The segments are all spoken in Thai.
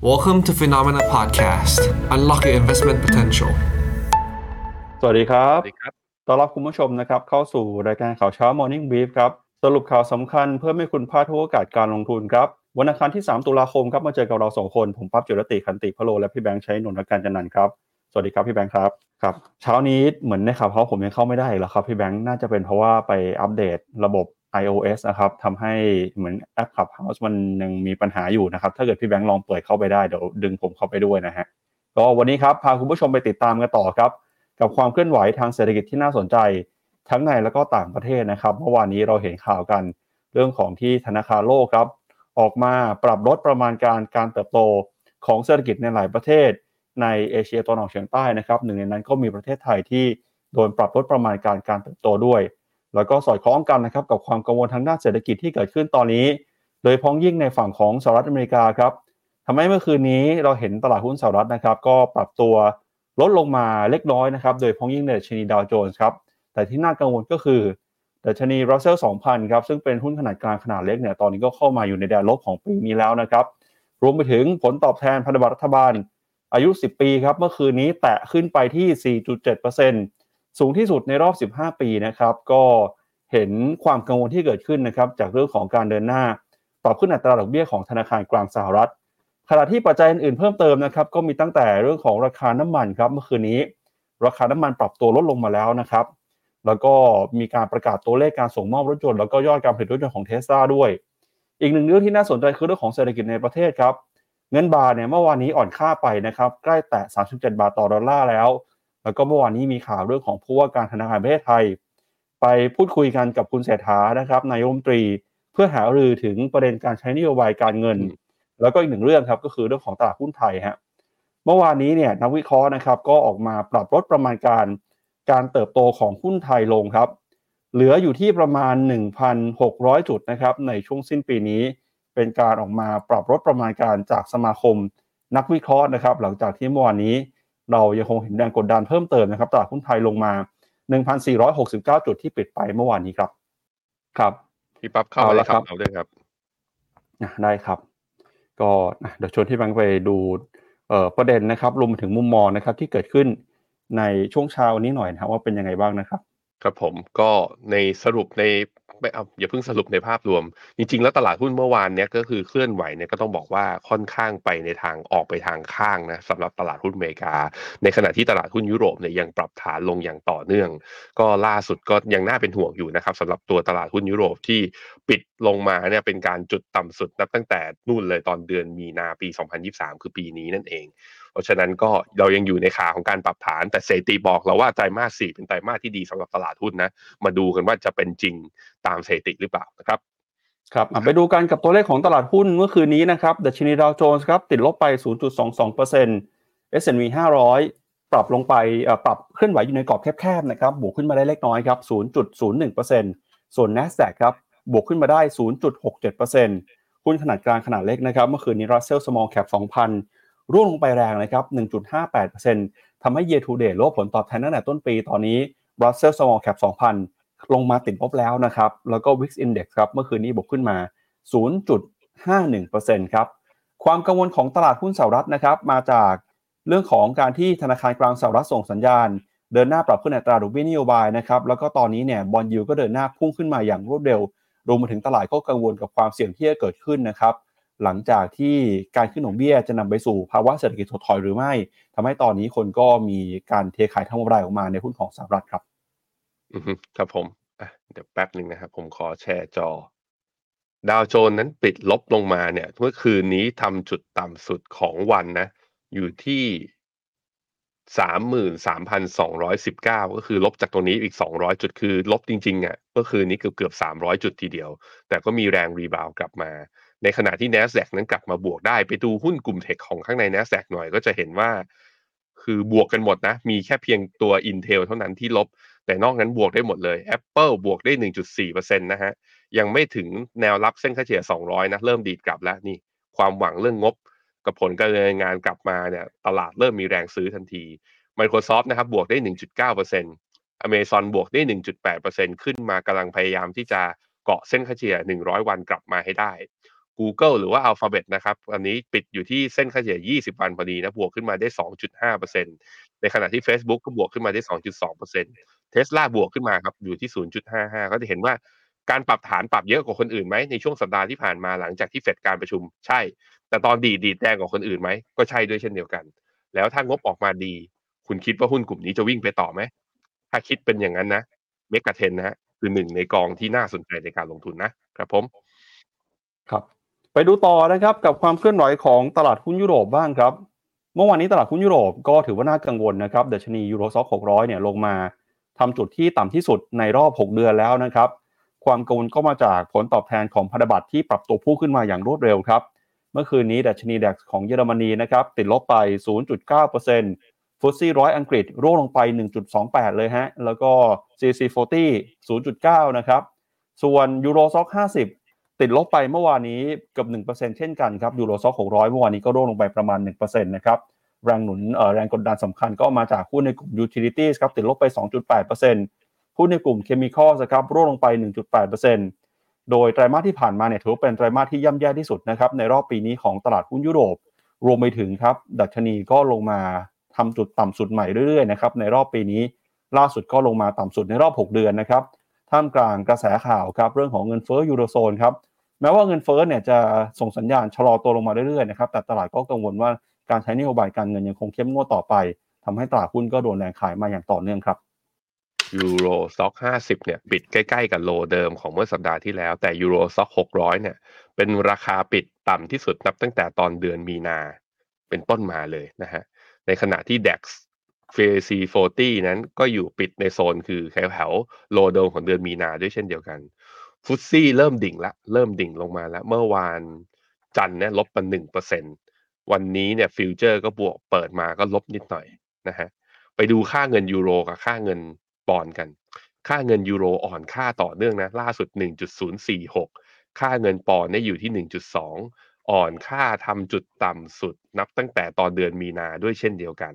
Welcome to Phenomena Podcast. Unlock your investment potential. สวัสดีครับ สวัสดีครับ ต้อนรับคุณผู้ชมนะครับ เข้าสู่รายการข่าวเช้า Morning Brief ครับ สรุปข่าวสำคัญเพื่อไม่ให้คุณพลาดทุกโอกาสการลงทุนครับ วันอังคารที่ 3 ตุลาคมครับ มาเจอกับเราสองคน ผมปั๊บจุรติคันติพะโล และพี่แบงค์ใช้นนทการจันนันท์ครับ สวัสดีครับพี่แบงค์ครับ ครับ เช้านี้เหมือนในข่าวเขาผมยังเข้าไม่ได้อีกแล้วครับพี่แบงค์ น่าจะเป็นเพราะว่าไปอัปเดตระบบ iOS นะครับทำให้เหมือนแอป Clubhouse มันยังมีปัญหาอยู่นะครับ ถ้าเกิดพี่แบงค์ลองเปิดเข้าไปได้เดี๋ยวดึงผมเข้าไปด้วยนะฮะก็วันนี้ครับพาคุณผู้ชมไปติดตามกันต่อครับ กับความเคลื่อนไหวทางเศรษฐกิจที่น่าสนใจทั้งในและก็ต่างประเทศนะครับ เมื่อวานนี้เราเห็นข่าวกัน เรื่องของที่ธนาคารโลกครับ ออกมาปรับลดประมาณการการเติบโตของเศรษฐกิจในหลายประเทศ ในเอเชียตะวันออกเฉียงใต้นะครับหนึ่งในนั้นก็มีประเทศไทยที่โดนปรับลดประมาณการการเติบโตด้วย แล้วก็สอดคล้องกันนะครับกับความกังวลทางด้านเศรษฐกิจที่เกิดขึ้นตอนนี้ โดยพ้องยิ่งในฝั่งของสหรัฐอเมริกาครับทำให้เมื่อคืนนี้เราเห็นตลาดหุ้นสหรัฐนะครับ ก็ปรับตัวลดลงมาเล็กน้อยนะครับ โดยพ้องยิ่งในดัชนีดาวโจนส์ครับ แต่ที่น่ากังวลก็คือดัชนีรัสเซล2,000ครับ ซึ่งเป็นหุ้นขนาดกลางขนาดเล็กเนี่ย ตอนนี้ก็เข้ามาอยู่ในแดนลบของปีนี้แล้วนะครับ รวมไปถึงผลตอบแทนพันธบัตรรัฐบาล อายุ 10 ปีครับ เมื่อคืนนี้แตะขึ้นไปที่ 4.7% สูงที่สุดในรอบ 15 ปีนะครับ ก็เห็นความกังวลที่เกิดขึ้นนะครับจากเรื่องของการเดินหน้า ปรับขึ้นอัตราดอกเบี้ยของธนาคารกลางสหรัฐ ขณะที่ปัจจัยอื่นๆเพิ่มเติมนะครับ ก็มีตั้งแต่เรื่องของราคาน้ำมันครับเมื่อคืนนี้ ราคาน้ำมันปรับตัวลดลงมาแล้วนะครับ แล้วก็มีการประกาศตัวเลขการส่งมอบรถยนต์แล้วก็ยอดการผลิตรถยนต์ของเทสลาด้วย อีกหนึ่งเรื่องที่น่าสนใจคือเรื่องของเศรษฐกิจในประเทศครับ เงินบาทเนี่ยเมื่อวานนี้อ่อนค่าไปนะครับ ใกล้แตะ37 บาทต่อดอลลาร์แล้ว แล้วก็เมื่อวานนี้มีข่าวเรื่องของผู้ว่าการธนาคารประเทศไทย ไปพูดคุยกันกับคุณเศรษฐานะครับนายกรัฐมนตรีเพื่อหารือถึงประเด็นการใช้นโยบายการเงิน แล้วก็อีกหนึ่งเรื่องครับก็คือเรื่องของตลาดหุ้นไทยฮะเมื่อวานนี้เนี่ยนักวิเคราะห์นะครับก็ออกมาปรับลดประมาณการการเติบโตของหุ้นไทยลงครับ เหลืออยู่ที่ประมาณ 1,600 จุดนะครับในช่วงสิ้นปีนี้ เป็นการออกมาปรับลดประมาณการจากสมาคมนักวิเคราะห์นะครับ หลังจากที่เมื่อวานนี้ เรายังคงเห็นแรงกดดันเพิ่มเติมนะครับตลาดหุ้นไทยลงมา 1,469 จุดที่ปิดไปเมื่อวานนี้ครับครับพี่ปั๊บเข้าเอามาละในครับข่าวด้วยครับอะได้ครับ ก็อะเดี๋ยวชวนที่แบงค์ไปดูเอ่อประเด็นนะครับรวมไปถึงมุมมองนะครับ ที่เกิดขึ้นในช่วงเช้านี้หน่อยนะครับว่าเป็นยังไงบ้างนะครับ ครับผมก็ในสรุปใน ไม่เอาอย่าเพิ่งสรุปในภาพรวม จริง ๆ แล้วตลาดหุ้นเมื่อวานเนี้ยก็คือเคลื่อนไหวเนี่ยก็ต้องบอกว่าค่อนข้างไปในทางออกไปทางข้างนะสำหรับตลาดหุ้นอเมริกา ในขณะที่ตลาดหุ้นยุโรปเนี่ยยังปรับฐานลงอย่างต่อเนื่อง ก็ล่าสุดก็ยังน่าเป็นห่วงอยู่นะครับสำหรับตัวตลาดหุ้นยุโรปที่ปิดลงมาเนี่ยเป็นการจุดต่ำสุดนับตั้งแต่นู่นเลยตอนเดือนมีนาปี 2023 คือปีนี้นั่นเอง เพราะฉะนั้นก็เรายังอยู่ในขาของการปรับฐาน แต่เศรษฐีบอกเราว่าไตรมาสสี่เป็นไตรมาสที่ดีสำหรับตลาดหุ้นนะมาดูกันว่าจะเป็นจริงตามสถิติหรือเปล่านะครับครับไปดูกันกับตัวเลขของตลาดหุ้นเมื่อคืนนี้นะครับดัชนีดาวโจนส์ครับติดลบไป 0.22% S&P 500 ปรับลงไปเอ่อปรับเคลื่อนไหวอยู่ในกรอบแคบๆนะครับบวกขึ้นมาได้เล็กน้อยครับ 0.01%ส่วน NASDAQ ครับบวกขึ้นมาได้ 0.67%หุ้นขนาดกลางขนาดเล็กนะครับ เมื่อคืนนี้ Russell Small Cap 2,000 ร่วงลงไปแรงนะครับ 1.58%ทำให้ year to date ลบผลตอบแทนตั้งแต่ต้นปีตอนนี้ Russell Small Cap 2,000 ลงมาติดลบแล้วนะครับ แล้วก็ Wix Index ครับเมื่อคืนนี้บวกขึ้นมา 0.51%ครับ ความกังวลของตลาดหุ้นสหรัฐนะครับ มาจากเรื่องของการที่ธนาคารกลางสหรัฐส่งสัญญาณ เดินหน้าปรับขึ้นอัตราดอกเบี้ยนโยบายนะครับ แล้วก็ตอนนี้เนี่ยบอลยูก็เดินหน้าพุ่งขึ้นมาอย่างรวดเร็ว รวมมาถึงตลาดก็กังวลกับความเสี่ยงที่จะเกิดขึ้นนะครับ หลังจากที่การขึ้นดอกเบี้ยจะนำไปสู่ภาวะเศรษฐกิจถดถอยหรือไม่ทำให้ตอนนี้คนก็มีการเทขายทั้งกำไรออกมาในหุ้นของสหรัฐครับ อืครับผมเดี๋ยวแป๊บหนึ่งนะครับ ผมขอแชร์จอ ดาวโจนส์นั้นปิดลบลงมาเนี่ยเมื่อคืนนี้ทำจุดต่ำสุดของวันนะ อยู่ที่สามหมื่นสามพันสองร้อยสิบเก้าก็คือลบจากตรงนี้อีกสองร้อยจุดคือลบจริงๆอะเมื่อคืนนี้เกือบเกือบสามร้อยจุดทีเดียว แต่ก็มีแรงรีบาวกลับมา ในขณะที่ NASDAQ นั้นกลับมาบวกได้ ไปดูหุ้นกลุ่มเทคของข้างใน NASDAQ หน่อยก็จะเห็นว่า คือบวกกันหมดนะ มีแค่เพียงตัว Intel เท่านั้นที่ลบ แต่นอกนั้นบวกได้หมดเลย Apple บวกได้ 1.4%นะฮะ ยังไม่ถึงแนวรับเส้นค่าเฉลี่ย 200 นะ เริ่มดีดกลับแล้วนี่ ความหวังเรื่องงบ กับผลการเนินงานกลับมาเนี่ย ตลาดเริ่มมีแรงซื้อทันที Microsoft นะครับบวกได้ 1.9% Amazon บวกได้ 1.8%ขึ้นมากำลังพยายามที่จะเกาะเส้นค่าเฉลี่ย 100 วันกลับมาให้ได้ Google หรือว่า Alphabet นะครับ อันนี้ปิดอยู่ที่เส้นค่าเฉลี่ย 20 วันพอดีนะบวกขึ้นมาได้ 2.5%ในขณะที่ Facebook ก็บวกขึ้นมาได้ 2.2% Tesla บวกขึ้นมาครับอยู่ที่ 0.55 ก็จะเห็นว่าการปรับฐานปรับเยอะกว่าคนอื่นไหมในช่วงสัปดาห์ที่ผ่านมาหลังจากที่เฟดการประชุมใช่ แต่ตอนดีดีแดงกว่าคนอื่นไหมก็ใช่ด้วยเช่นเดียวกัน แล้วถ้างบออกมาดี คุณคิดว่าหุ้นกลุ่มนี้จะวิ่งไปต่อไหมถ้าคิดเป็นอย่างนั้นนะเมกะเทนนะฮะคือหนึ่งในกองที่น่าสนใจในการลงทุนนะครับผม ครับ ไปดูต่อนะครับกับความเคลื่อนไหวของตลาดหุ้นยุโรปบ้างครับ เมื่อวานนี้ตลาดหุ้นยุโรปก็ถือว่าน่ากังวลนะครับดัชนียูโรซ็อก600เนี่ยลงมาทำจุดที่ต่ำที่สุดในรอบ 6 เดือนแล้วนะครับ ความกังวลก็มาจากผลตอบแทนของพันธบัตรที่ปรับตัวพุ่งขึ้นมาอย่างรวดเร็วครับ เมื่อคืนนี้ดัชนีดัคของเยอรมนีนะครับติดลบไป 0.9%ฟุตซี่ร้อยอังกฤษร่วงลงไป 1.28 เลยฮะ แล้วก็ CC40 0.9 นะครับ ส่วนยูโรซ็อก50 ติดลบไปเมื่อวานนี้เกือบ1%เช่นกันครับยูโรซ็อก600 เมื่อวานนี้ก็ร่วงลงไปประมาณ1%นะครับแรงหนุนแรงกดดันสำคัญก็มาจากหุ้นในกลุ่ม Utilities ครับติดลบไป 2.8%หุ้นในกลุ่ม Chemical ครับร่วงลงไป 1.8%โดยไตรมาสที่ผ่านมาเนี่ยถือว่าเป็นไตรมาสที่ย่ำแย่ที่สุดนะครับในรอบปีนี้ของตลาดหุ้นยุโรป รวมไปถึงครับดัชนีก็ลงมาทำจุดต่ำสุดใหม่เรื่อยๆนะครับในรอบปีนี้ล่าสุดก็ลงมาต่ำสุดในรอบ 6 เดือนนะครับท่ามกลางกระแสข่าวครับเรื่องของเงินเฟ้อยูโรโซนครับ แม้ว่าเงินเฟ้อเนี่ยจะส่งสัญญาณชะลอตัวลงมาเรื่อยๆนะครับแต่ตลาดก็กังวลว่าการใช้นโยบายการเงินยังคงเข้มงวดต่อไปทำให้ตลาดหุ้นก็โดนแรงขายมาอย่างต่อเนื่องครับ Euro Stoxx 50เนี่ยปิดใกล้ๆกับ low เดิมของเมื่อสัปดาห์ที่แล้ว แต่ Euro Stoxx 600เนี่ย เป็นราคาปิดต่ำที่สุดนับตั้งแต่ตอนเดือนมีนาเป็นต้นมาเลยนะฮะในขณะที่ DAX f c 40 นั้นก็อยู่ปิดในโซนคือแถวๆโลเดิมของเดือนมีนาด้วยเช่นเดียวกัน ฟุตซี่เริ่มดิ่งละเริ่มดิ่งลงมาแล้ว เมื่อวานจันเนี่ยลบมาหนึ่งเปอร์เซ็นวันนี้เนี่ยฟิวเจอร์ก็บวกเปิดมาก็ลบนิดหน่อยนะฮะไปดูค่าเงินยูโรกับค่าเงินปอนกัน ค่าเงินยูโรอ่อนค่าต่อเนื่องนะ ล่าสุด 1.046 ค่าเงินปอนด์เนี่ยอยู่ที่ 1.2 อ่อนค่าทำจุดต่ำสุด นับตั้งแต่ตอนเดือนมีนาด้วยเช่นเดียวกัน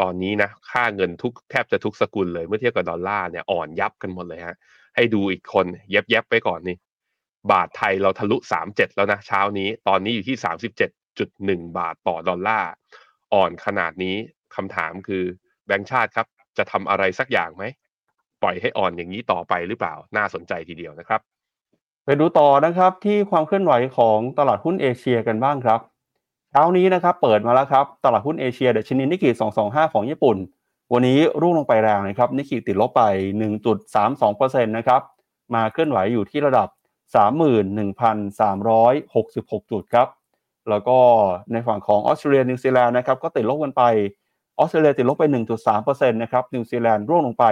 ตอนนี้นะ ค่าเงินทุกแทบจะทุกสกุลเลย เมื่อเทียบกับดอลลาร์เนี่ยอ่อนยับกันหมดเลยฮะ ให้ดูอีกคนเย็บเย็บไปก่อนนี่บาทไทยเราทะลุ37แล้วนะเช้านี้ ตอนนี้อยู่ที่37.1บาทต่อดอลลาร์อ่อนขนาดนี้คำถามคือแบงก์ชาติครับ จะทำอะไรสักอย่างไหม ปล่อยให้อ่อนอย่างนี้ต่อไปหรือเปล่าน่าสนใจทีเดียวนะครับ ไปดูต่อนะครับที่ความเคลื่อนไหวของตลาดหุ้นเอเชียกันบ้างครับเช้านี้นะครับเปิดมาแล้วครับ ตลาดหุ้นเอเชียเดชนีนิกเกิ 225 ของญี่ปุ่น วันนี้ร่วงลงไปแรงนะครับนิกเกิติดลบไป 1.32%นะครับมาเคลื่อนไหวอยู่ที่ระดับ 31,366 จุดครับแล้วก็ในฝั่งของออสเตรเลียนิวซีแลนด์นะครับก็ติดลบกันไปออสเตรเลียติดลบไป 1.3%นะครับนิวซีแลนด์ร่วงลงไป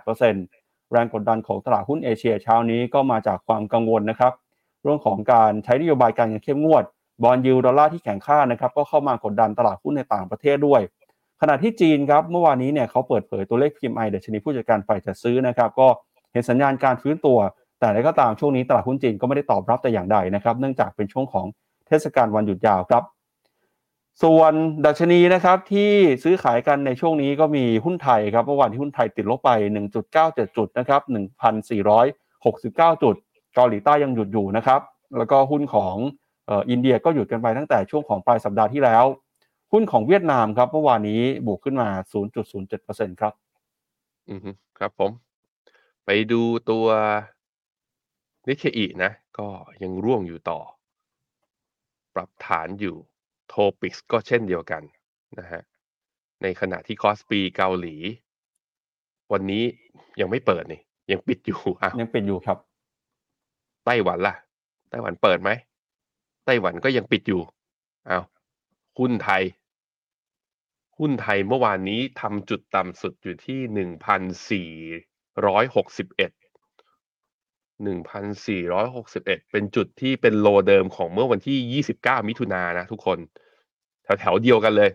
0.8%แรงกดดันของตลาดหุ้นเอเชียเช้านี้ก็มาจากความกังวลนะครับเรื่องของการใช้นโยบายการเงินเข้มงวด bond yield ดอลลาร์ที่แข็งค่านะครับก็เข้ามากดดันตลาดหุ้นในต่างประเทศด้วย ขณะที่จีนครับเมื่อวานนี้เนี่ยเขาเปิดเผยตัวเลข PMI ดัชนีผู้จัดการฝ่ายจัดซื้อนะครับก็เห็นสัญญาณการฟื้นตัว แต่อะไรก็ตามช่วงนี้ตลาดหุ้นจีนก็ไม่ได้ตอบรับแต่อย่างใดนะครับเนื่องจากเป็นช่วงของเทศกาลวันหยุดยาวครับ ส่วนดัชนีนะครับที่ซื้อขายกันในช่วงนี้ก็มีหุ้นไทยครับเมื่อวานที่หุ้นไทยติดลบไป 1.97 จุดนะครับ1,469 จุด เกาหลีใต้ยังหยุดอยู่นะครับแล้วก็หุ้นของอินเดียก็หยุดกันไปตั้งแต่ช่วงของปลายสัปดาห์ที่แล้ว หุ้นของเวียดนามครับเมื่อวานนี้บวกขึ้นมา 0.07%ครับ อือฮึครับผม ไปดูตัวนิเคอีนะ ก็ยังร่วงอยู่ต่อ ปรับฐานอยู่ Topix ก็เช่นเดียวกันนะฮะ ในขณะที่ Kospi เกาหลี วันนี้ยังไม่เปิดนี่ ยังปิดอยู่อ้าวยังเป็นอยู่ครับ ไต้หวันล่ะ ไต้หวันเปิดไหม ไต้หวันก็ยังปิดอยู่อ้าวหุ้นไทย หุ้นไทยเมื่อวานนี้ทำจุดต่ำสุดอยู่ที่หนึ่งพันสี่ร้อยหกสิบเอ็ดหนึ่งพันสี่ร้อยหกสิบเอ็ดเป็นจุดที่เป็นโลเดิมของเมื่อวันที่ยี่สิบเก้ามิถุนายนนะทุกคน แถวแถวๆเดียวกันเลย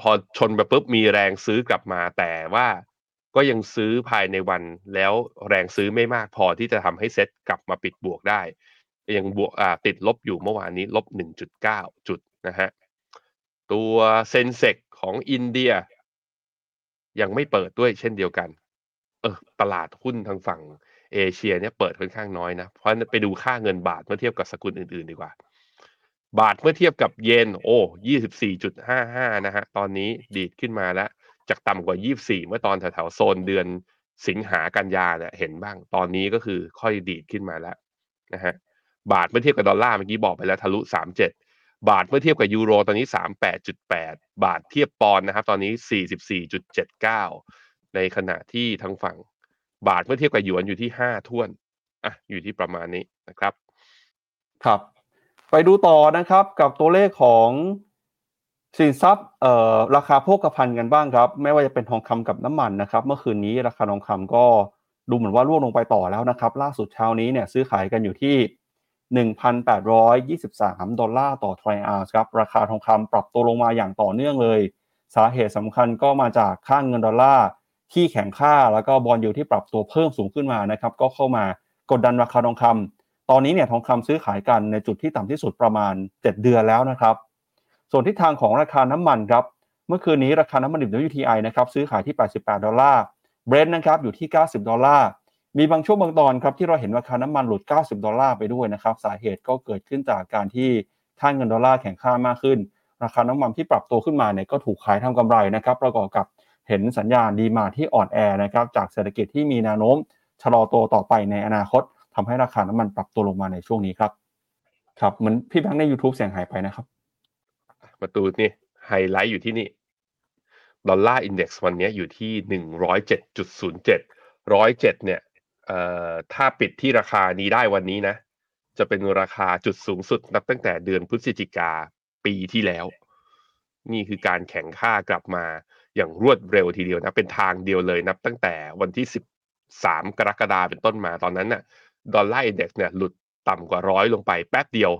พอชนไปปุ๊บมีแรงซื้อกลับมาแต่ว่าก็ยังซื้อภายในวันแล้วแรงซื้อไม่มากพอที่จะทำให้เซ็ตกลับมาปิดบวกได้ ยังบวกติดลบอยู่เมื่อวานนี้ลบหนึ่งจุดเก้าจุดนะฮะตัวเซนเซก ของอินเดีย ยังไม่เปิดด้วยเช่นเดียวกัน เออ ตลาดหุ้นทางฝั่งเอเชียเนี่ยเปิดค่อนข้างน้อยนะ เพราะไปดูค่าเงินบาทเมื่อเทียบกับสกุลอื่นๆดีกว่า บาทเมื่อเทียบกับเยน โอ้ยี่สิบสี่จุดห้าห้านะฮะ ตอนนี้ดีดขึ้นมาแล้ว จากต่ำกว่ายี่สี่เมื่อตอนแถวๆโซนเดือนสิงหากันยาเนี่ยเห็นบ้าง ตอนนี้ก็คือค่อยดีดขึ้นมาแล้วนะฮะ บาทเมื่อเทียบกับดอลลาร์เมื่อกี้บอกไปแล้วทะลุสามเจ็ด บาทเมื่อเทียบกับยูโรตอนนี้สามแปดจุดแปดบาทเทียบปอนด์นะครับ ตอนนี้สี่สิบสี่จุดเจ็ดเก้าในขณะที่ทางฝั่งบาทเมื่อเทียบกับหยวนอยู่ที่ห้าท่วนอะอยู่ที่ประมาณนี้นะครับ ครับ ไปดูต่อนะครับกับตัวเลขของสินทรัพย์เอ่อราคาโภคภัณฑ์กันบ้างครับ ไม่ว่าจะเป็นทองคำกับน้ำมันนะครับ เมื่อคืนนี้ราคาทองคำก็ดูเหมือนว่าร่วงลงไปต่อแล้วนะครับ ล่าสุดเช้านี้เนี่ยซื้อขายกันอยู่ที่ 1,823 ดอลลาร์ต่อทรอยออนซ์ครับราคาทองคำปรับตัวลงมาอย่างต่อเนื่องเลย สาเหตุสำคัญก็มาจากค่าเงินดอลลาร์ที่แข็งค่าแล้วก็ bond yield ที่ปรับตัวเพิ่มสูงขึ้นมานะครับก็เข้ามากดดันราคาทองคำตอนนี้เนี่ยทองคำซื้อขายกันในจุดที่ต่ำที่สุดประมาณ 7 เดือนแล้วนะครับ ส่วนทิศทางของราคาน้ำมันครับเมื่อคืนนี้ราคาน้ำมันดิบ WTI นะครับซื้อขายที่ 88 ดอลลาร์เบรนท์นะครับอยู่ที่ 90 ดอลลาร์ มีบางช่วงบางตอนครับที่เราเห็นราคาน้ำมันหลุด 90 ดอลลาร์ไปด้วยนะครับสาเหตุก็เกิดขึ้นจากการที่ค่าเงินดอลลาร์แข็งค่ามากขึ้น ราคาน้ำมันที่ปรับตัวขึ้นมาเนี่ยก็ถูกขายทำกำไรนะครับประกอบกับเห็นสัญญาณ demand ที่อ่อนแอนะครับจากเศรษฐกิจที่มีแนวโน้มชะลอตัวต่อไปในอนาคตทำให้ราคาน้ำมันปรับตัวลงมาในช่วงนี้ครับครับเหมือนพี่แบงค์ใน YouTube เสียงหายไปนะครับมาดูนี่ไฮไลท์อยู่ที่นี่ Dollar Index วันนี้อยู่ที่หนึ่งร้อยเจ็ดจุดศูนย์เจ็ดร้อยเจ็ดเนี่ย เอ่อถ้าปิดที่ราคานี้ได้วันนี้นะ จะเป็นราคาจุดสูงสุดนับตั้งแต่เดือนพฤศจิกาปีที่แล้ว นี่คือการแข็งค่ากลับมาอย่างรวดเร็วทีเดียวนะ เป็นทางเดียวเลยนับตั้งแต่วันที่สิบสามกรกฎาเป็นต้นมาตอนนั้นน่ะ Dollar Index เนี่ยหลุดต่ำกว่าร้อยลงไปแป๊บเดียว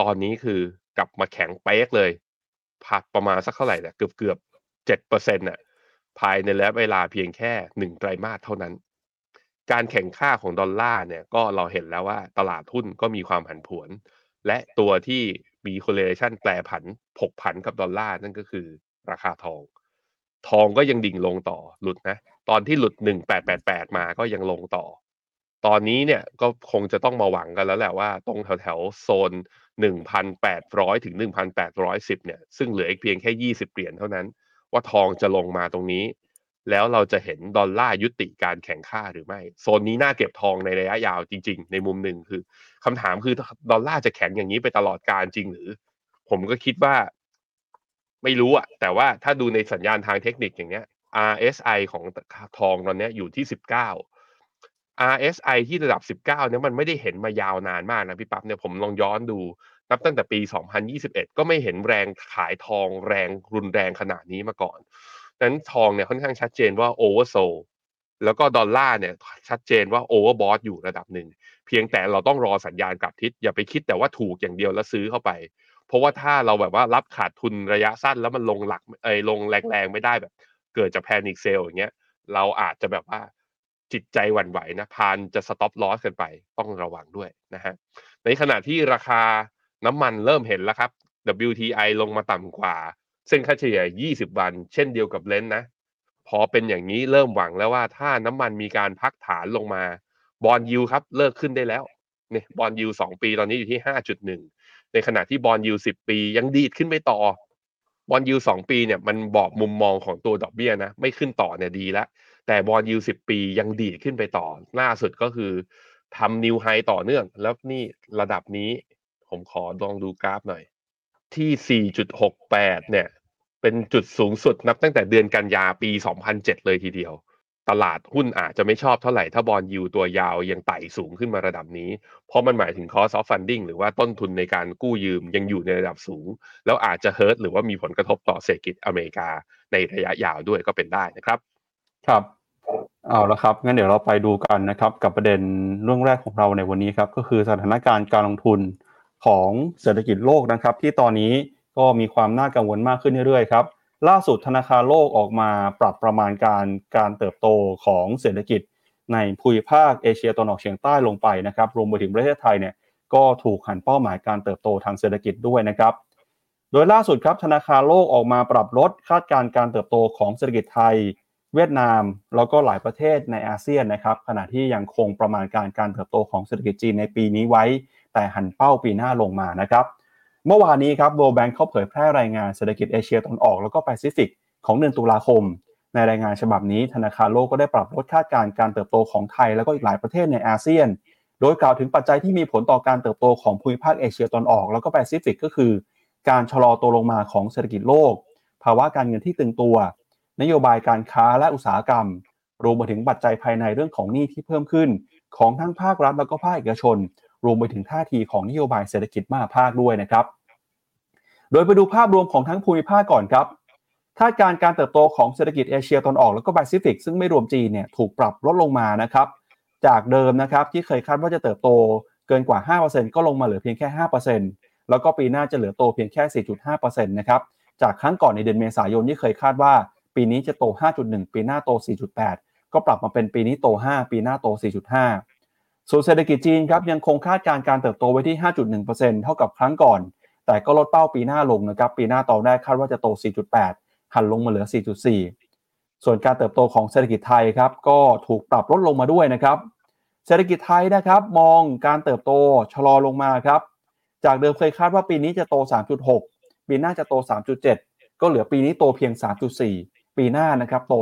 ตอนนี้คือกลับมาแข็งเป๊กเลยพักประมาณสักเท่าไหร่เนี่ยเกือบเกือบเจ็ดเปอร์เซ็นต์น่ะภายในระยะเวลาเพียงแค่หนึ่งไตรมาสเท่านั้น การแข็งค่าของดอลลาร์เนี่ยก็เราเห็นแล้วว่าตลาดหุ้นก็มีความผันผวน และตัวที่มี correlation แปรผันผกผันกับดอลลาร์นั่นก็คือราคาทอง ทองก็ยังดิ่งลงต่อหลุดนะ ตอนที่หลุด 1888 มาก็ยังลงต่อ ตอนนี้เนี่ยก็คงจะต้องมาหวังกันแล้วแหละว่าตรงแถวแถวๆโซน 1,800 ถึง 1,810 เนี่ย ซึ่งเหลืออีกเพียงแค่ 20 เหรียญเท่านั้น ว่าทองจะลงมาตรงนี้ แล้วเราจะเห็นดอลลาร์ยุติการแข่งค่าหรือไม่ โซนนี้น่าเก็บทองในระยะยาวจริง ๆ ในมุมหนึ่งคือคำถามคือดอลลาร์จะแข็งอย่างนี้ไปตลอดการจริงหรือ ผมก็คิดว่า ไม่รู้อะแต่ว่าถ้าดูในสัญญาณทางเทคนิคอย่างเนี้ย RSI ของทองตอนนี้อยู่ที่19 RSI ที่ระดับ 19เนี่ยมันไม่ได้เห็นมายาวนานมากนะพี่ปั๊บเนี่ยผมลองย้อนดู นับตั้งแต่ปี 2021 ก็ไม่เห็นแรงขายทองแรงรุนแรงขนาดนี้มาก่อน นั้นทองเนี่ยค่อนข้างชัดเจนว่า oversold แล้วก็ดอลลาร์เนี่ยชัดเจนว่า overbought อยู่ระดับหนึ่ง เพียงแต่เราต้องรอสัญญาณกลับทิศ อย่าไปคิดแต่ว่าถูกอย่างเดียวแล้วซื้อเข้าไป เพราะว่าถ้าเราแบบว่ารับขาดทุนระยะสั้นแล้วมันลงหนักเอยลงแรงๆไม่ได้แบบ เกิดจาก panic sell อย่างเงี้ยเราอาจจะแบบว่าจิตใจหวั่นไหวนะพาลจะ stop loss กันไปต้องระวังด้วยนะฮะในขณะที่ราคาน้ำมันเริ่มเห็นแล้วครับ WTI ลงมาต่ำกว่า เส้นค่าเฉลี่ย 20 วัน เช่นเดียวกับเบรนท์นะ พอเป็นอย่างนี้เริ่มหวังแล้วว่าถ้าน้ำมันมีการพักฐานลงมา bond yield ครับเลิกขึ้นได้แล้วเนี่ย bond yield สองปีตอนนี้อยู่ที่ 5.1 ในขณะที่ bond yield 10ปียังดีดขึ้นไปต่อบอลยูสองปีเนี่ยมันบอกมุมมองของตัวดอกเบี้ยนะ ไม่ขึ้นต่อเนี่ยดีแล้วแต่บอลยูสิบปียังดีดขึ้นไปต่อล่าสุดก็คือทำนิวไฮต่อเนื่อง แล้วนี่ระดับนี้ผมขอลองดูกราฟหน่อย ที่ 4.68 เนี่ย เป็นจุดสูงสุดนับตั้งแต่เดือนกันยาปี 2007 เลยทีเดียว ตลาดหุ้นอาจจะไม่ชอบเท่าไหร่ ถ้าบอลยูตัวยาวยังไต่สูงขึ้นมาระดับนี้ เพราะมันหมายถึง cost of funding หรือว่าต้นทุนในการกู้ยืมยังอยู่ในระดับสูง แล้วอาจจะเฮิร์ตหรือว่ามีผลกระทบต่อเศรษฐกิจอเมริกาในระยะยาวด้วยก็เป็นได้นะครับ ครับเอาละครับงั้นเดี๋ยวเราไปดูกันนะครับ กับประเด็นเรื่องแรกของเราในวันนี้ครับ ก็คือสถานการณ์การลงทุน ของเศรษฐกิจโลกนะครับ ที่ตอนนี้ก็มีความน่ากังวลมากขึ้นเรื่อยๆครับล่าสุดธนาคารโลกออกมาปรับประมาณการการเติบโตของเศรษฐกิจในภูมิภาคเอเชียตะวันออกเฉียงใต้ลงไปนะครับรวมไปถึงประเทศไทยเนี่ยก็ถูกหันเป้าหมายการเติบโตทางเศรษฐกิจด้วยนะครับ โดยล่าสุดครับธนาคารโลกออกมาปรับลดคาดการณ์การเติบโตของเศรษฐกิจไทย เวียดนาม แล้วก็หลายประเทศในอาเซียนนะครับขณะที่ยังคงประมาณการการเติบโตของเศรษฐกิจจีนในปีนี้ไว้ แต่หันเป้าปีหน้าลงมานะครับเมื่อวานนี้ครับ World Bank เขาเผยแพร่รายงานเศรษฐกิจเอเชียตะวันออกแล้วก็แปซิฟิกของเดือนตุลาคม ในรายงานฉบับนี้ธนาคารโลกก็ได้ปรับลดคาดการณ์การเติบโตของไทยแล้วก็อีกหลายประเทศในอาเซียน โดยกล่าวถึงปัจจัยที่มีผลต่อการเติบโตของภูมิภาคเอเชียตะวันออกแล้วก็แปซิฟิกก็คือ การชะลอตัวลงมาของเศรษฐกิจโลก ภาวะการเงินที่ตึงตัว นโยบายการค้าและอุตสาหกรรม รวมไปถึงปัจจัยภายในเรื่องของหนี้ที่เพิ่มขึ้น ของทั้งภาครัฐแล้วก็ภาคเอกชน รวมไปถึงท่าทีของนโยบายเศรษฐกิจมหภาคด้วยนะครับ โดยไปดูภาพรวมของทั้งภูมิภาคก่อนครับคาดการณ์การเติบโตของเศรษฐกิจเอเชียตะวันออกแล้วก็แปซิฟิกซึ่งไม่รวมจีนเนี่ยถูกปรับลดลงมานะครับ จากเดิมนะครับที่เคยคาดว่าจะเติบโตเกินกว่า 5%ก็ลงมาเหลือเพียงแค่ 5%แล้วก็ปีหน้าจะเหลือโตเพียงแค่ 4.5%นะครับ จากครั้งก่อนในเดือนเมษายนที่เคยคาดว่า ปีนี้จะโต 5.1 ปีหน้าโต 4.8 ก็ปรับมาเป็นปีนี้โต 5 ปีหน้าโต 4.5 ส่วนเศรษฐกิจจีนครับยังคงคาดการณ์การเติบโตไว้ที่ 5.1%เท่ากับครั้งก่อน แต่ก็ลดเป้าปีหน้าลงนะครับ ปีหน้าตอนแรกคาดว่าจะโต 4.8 หันลงมาเหลือ 4.4 ส่วนการเติบโตของเศรษฐกิจไทยครับก็ถูกปรับลดลงมาด้วยนะครับ เศรษฐกิจไทยนะครับมองการเติบโตชะลอลงมาครับ จากเดิมเคยคาดว่าปีนี้จะโต 3.6 ปีหน้าจะโต 3.7 ก็เหลือปีนี้โตเพียง 3.4 ปีหน้านะครับโต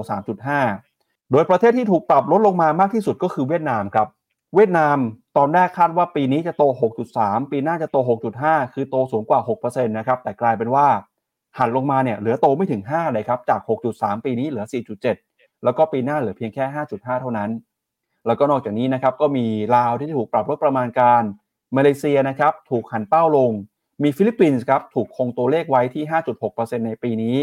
3.5 โดยประเทศที่ถูกปรับลดลงมามากที่สุดก็คือเวียดนามครับ เวียดนามตอนแรกคาดว่าปีนี้จะโต 6.3 ปีหน้าจะโต 6.5 คือโตสูงกว่า 6%นะครับ แต่กลายเป็นว่าหันลงมาเนี่ยเหลือโตไม่ถึง 5 เลยครับ จาก 6.3 ปีนี้เหลือ 4.7 แล้วก็ปีหน้าเหลือเพียงแค่ 5.5 เท่านั้น แล้วก็นอกจากนี้นะครับก็มีลาวที่ถูกปรับลดประมาณการ มาเลเซียนะครับถูกหันเป้าลง มีฟิลิปปินส์ครับถูกคงตัวเลขไว้ที่ 5.6%ในปีนี้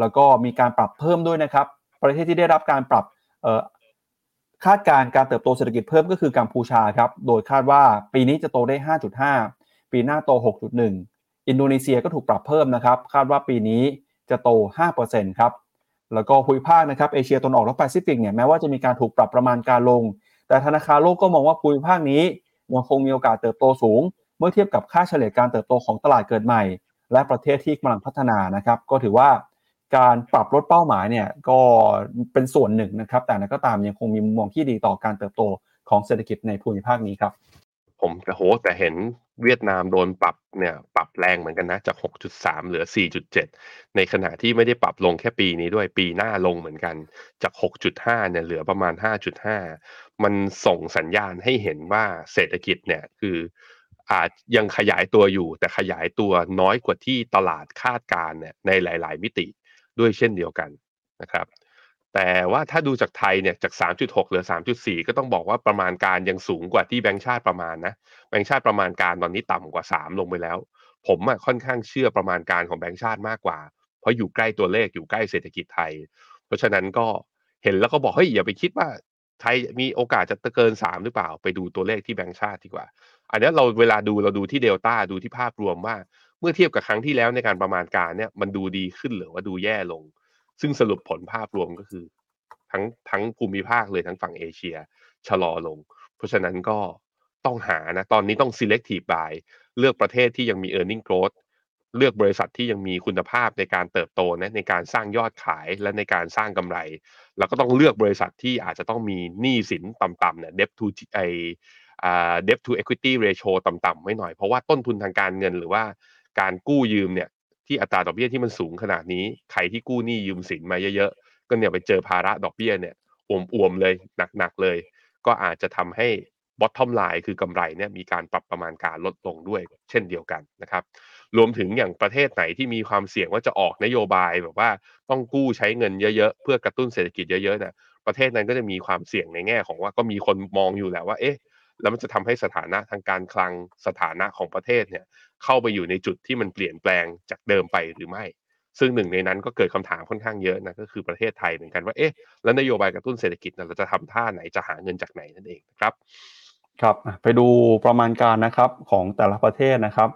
แล้วก็มีการปรับเพิ่มด้วยนะครับ ประเทศที่ได้รับการปรับ คาดการการเติบโตเศรษฐกิจเพิ่มก็คือกัมพูชาครับ โดยคาดว่าปีนี้จะโตได้ 5.5 ปีหน้าโต 6.1 อินโดนีเซียก็ถูกปรับเพิ่มนะครับ คาดว่าปีนี้จะโต 5%ครับ แล้วก็ภูมิภาคนะครับ เอเชียตะวันออกและแปซิฟิกเนี่ยแม้ว่าจะมีการถูกปรับประมาณการลง แต่ธนาคารโลกก็มองว่าภูมิภาคนี้ยังคงมีโอกาสเติบโตสูง เมื่อเทียบกับค่าเฉลี่ยการเติบโตของตลาดเกิดใหม่ และประเทศที่กำลังพัฒนานะครับ ก็ถือว่า การปรับลดเป้าหมายเนี่ยก็เป็นส่วนหนึ่งนะครับ แต่นั้นก็ตามยังคงมีมุมมองที่ดีต่อการเติบโตของเศรษฐกิจในภูมิภาคนี้ครับ ผมโหแต่เห็นเวียดนามโดนปรับเนี่ยปรับแรงเหมือนกันนะจาก 6.3 เหลือ 4.7 ในขณะที่ไม่ได้ปรับลงแค่ปีนี้ด้วยปีหน้าลงเหมือนกันจาก 6.5 เนี่ยเหลือประมาณ 5.5 มันส่งสัญญาณให้เห็นว่าเศรษฐกิจเนี่ยคืออาจยังขยายตัวอยู่แต่ขยายตัวน้อยกว่าที่ตลาดคาดการเนี่ยในหลาย ๆ มิติ ด้วยเช่นเดียวกันนะครับ แต่ว่าถ้าดูจากไทยเนี่ยจาก 3.6 เหลือ 3.4 ก็ต้องบอกว่าประมาณการยังสูงกว่าที่แบงก์ชาติประมาณนะแบงก์ชาติประมาณการตอนนี้ต่ำกว่า 3 ลงไปแล้ว ผมอะค่อนข้างเชื่อประมาณการของแบงก์ชาติมากกว่า เพราะอยู่ใกล้ตัวเลขอยู่ใกล้เศรษฐกิจไทย เพราะฉะนั้นก็เห็นแล้วก็บอกเฮ้ยอย่าไปคิดว่าไทยมีโอกาสจะเกิน 3 หรือเปล่า ไปดูตัวเลขที่แบงก์ชาติดีกว่า อันนี้เราเวลาดูเราดูที่เดลต้าดูที่ภาพรวมว่า เมื่อเทียบกับครั้งที่แล้วในการประมาณการเนี่ยมันดูดีขึ้นหรือว่าดูแย่ลง ซึ่งสรุปผลภาพรวมก็คือ ทั้งทั้งภูมิภาคเลยทั้งฝั่งเอเชีย ชะลอลง เพราะฉะนั้นก็ต้องหานะตอนนี้ต้อง selective buy เลือกประเทศที่ยังมี e a r n i n g growth เลือกบริษัทที่ยังมีคุณภาพในการเติบโตนะในการสร้างยอดขายและในการสร้างกำไร แล้วก็ต้องเลือกบริษัทที่อาจจะต้องมีหนี้สินต่ำๆเนี่ย debt to ไออ่า debt to equity ratio ต่ำๆไม่หน่อย เพราะว่าต้นทุนทางการเงินหรือว่า การกู้ยืมเนี่ยที่อัตราดอกเบี้ยที่มันสูงขนาดนี้ใครที่กู้หนี้ยืมสินมาเยอะๆก็เนี่ยไปเจอภาระดอกเบี้ยเนี่ยอ่วมๆเลยหนักๆเลย ก็อาจจะทำให้ bottom line คือกำไรเนี่ยมีการปรับประมาณการลดลงด้วยเช่นเดียวกันนะครับรวมถึงอย่างประเทศไหนที่มีความเสี่ยงว่าจะออกนโยบายแบบว่าต้องกู้ใช้เงินเยอะๆ เพื่อกระตุ้นเศรษฐกิจเยอะๆเนี่ยประเทศนั้นก็จะมีความเสี่ยงในแง่ของว่าก็มีคนมองอยู่แหละว่าเอ๊ะ แล้วมันจะทำให้สถานะทางการคลังสถานะของประเทศเนี่ยเข้าไปอยู่ในจุดที่มันเปลี่ยนแปลงจากเดิมไปหรือไม่ ซึ่งหนึ่งในนั้นก็เกิดคำถามค่อนข้างเยอะนะก็คือประเทศไทยเหมือนกันว่าเอ๊ะแล้วนโยบายกระตุ้นเศรษฐกิจเราจะทำท่าไหนจะหาเงินจากไหนนั่นเองนะครับครับไปดูประมาณการนะครับของแต่ละประเทศนะครับ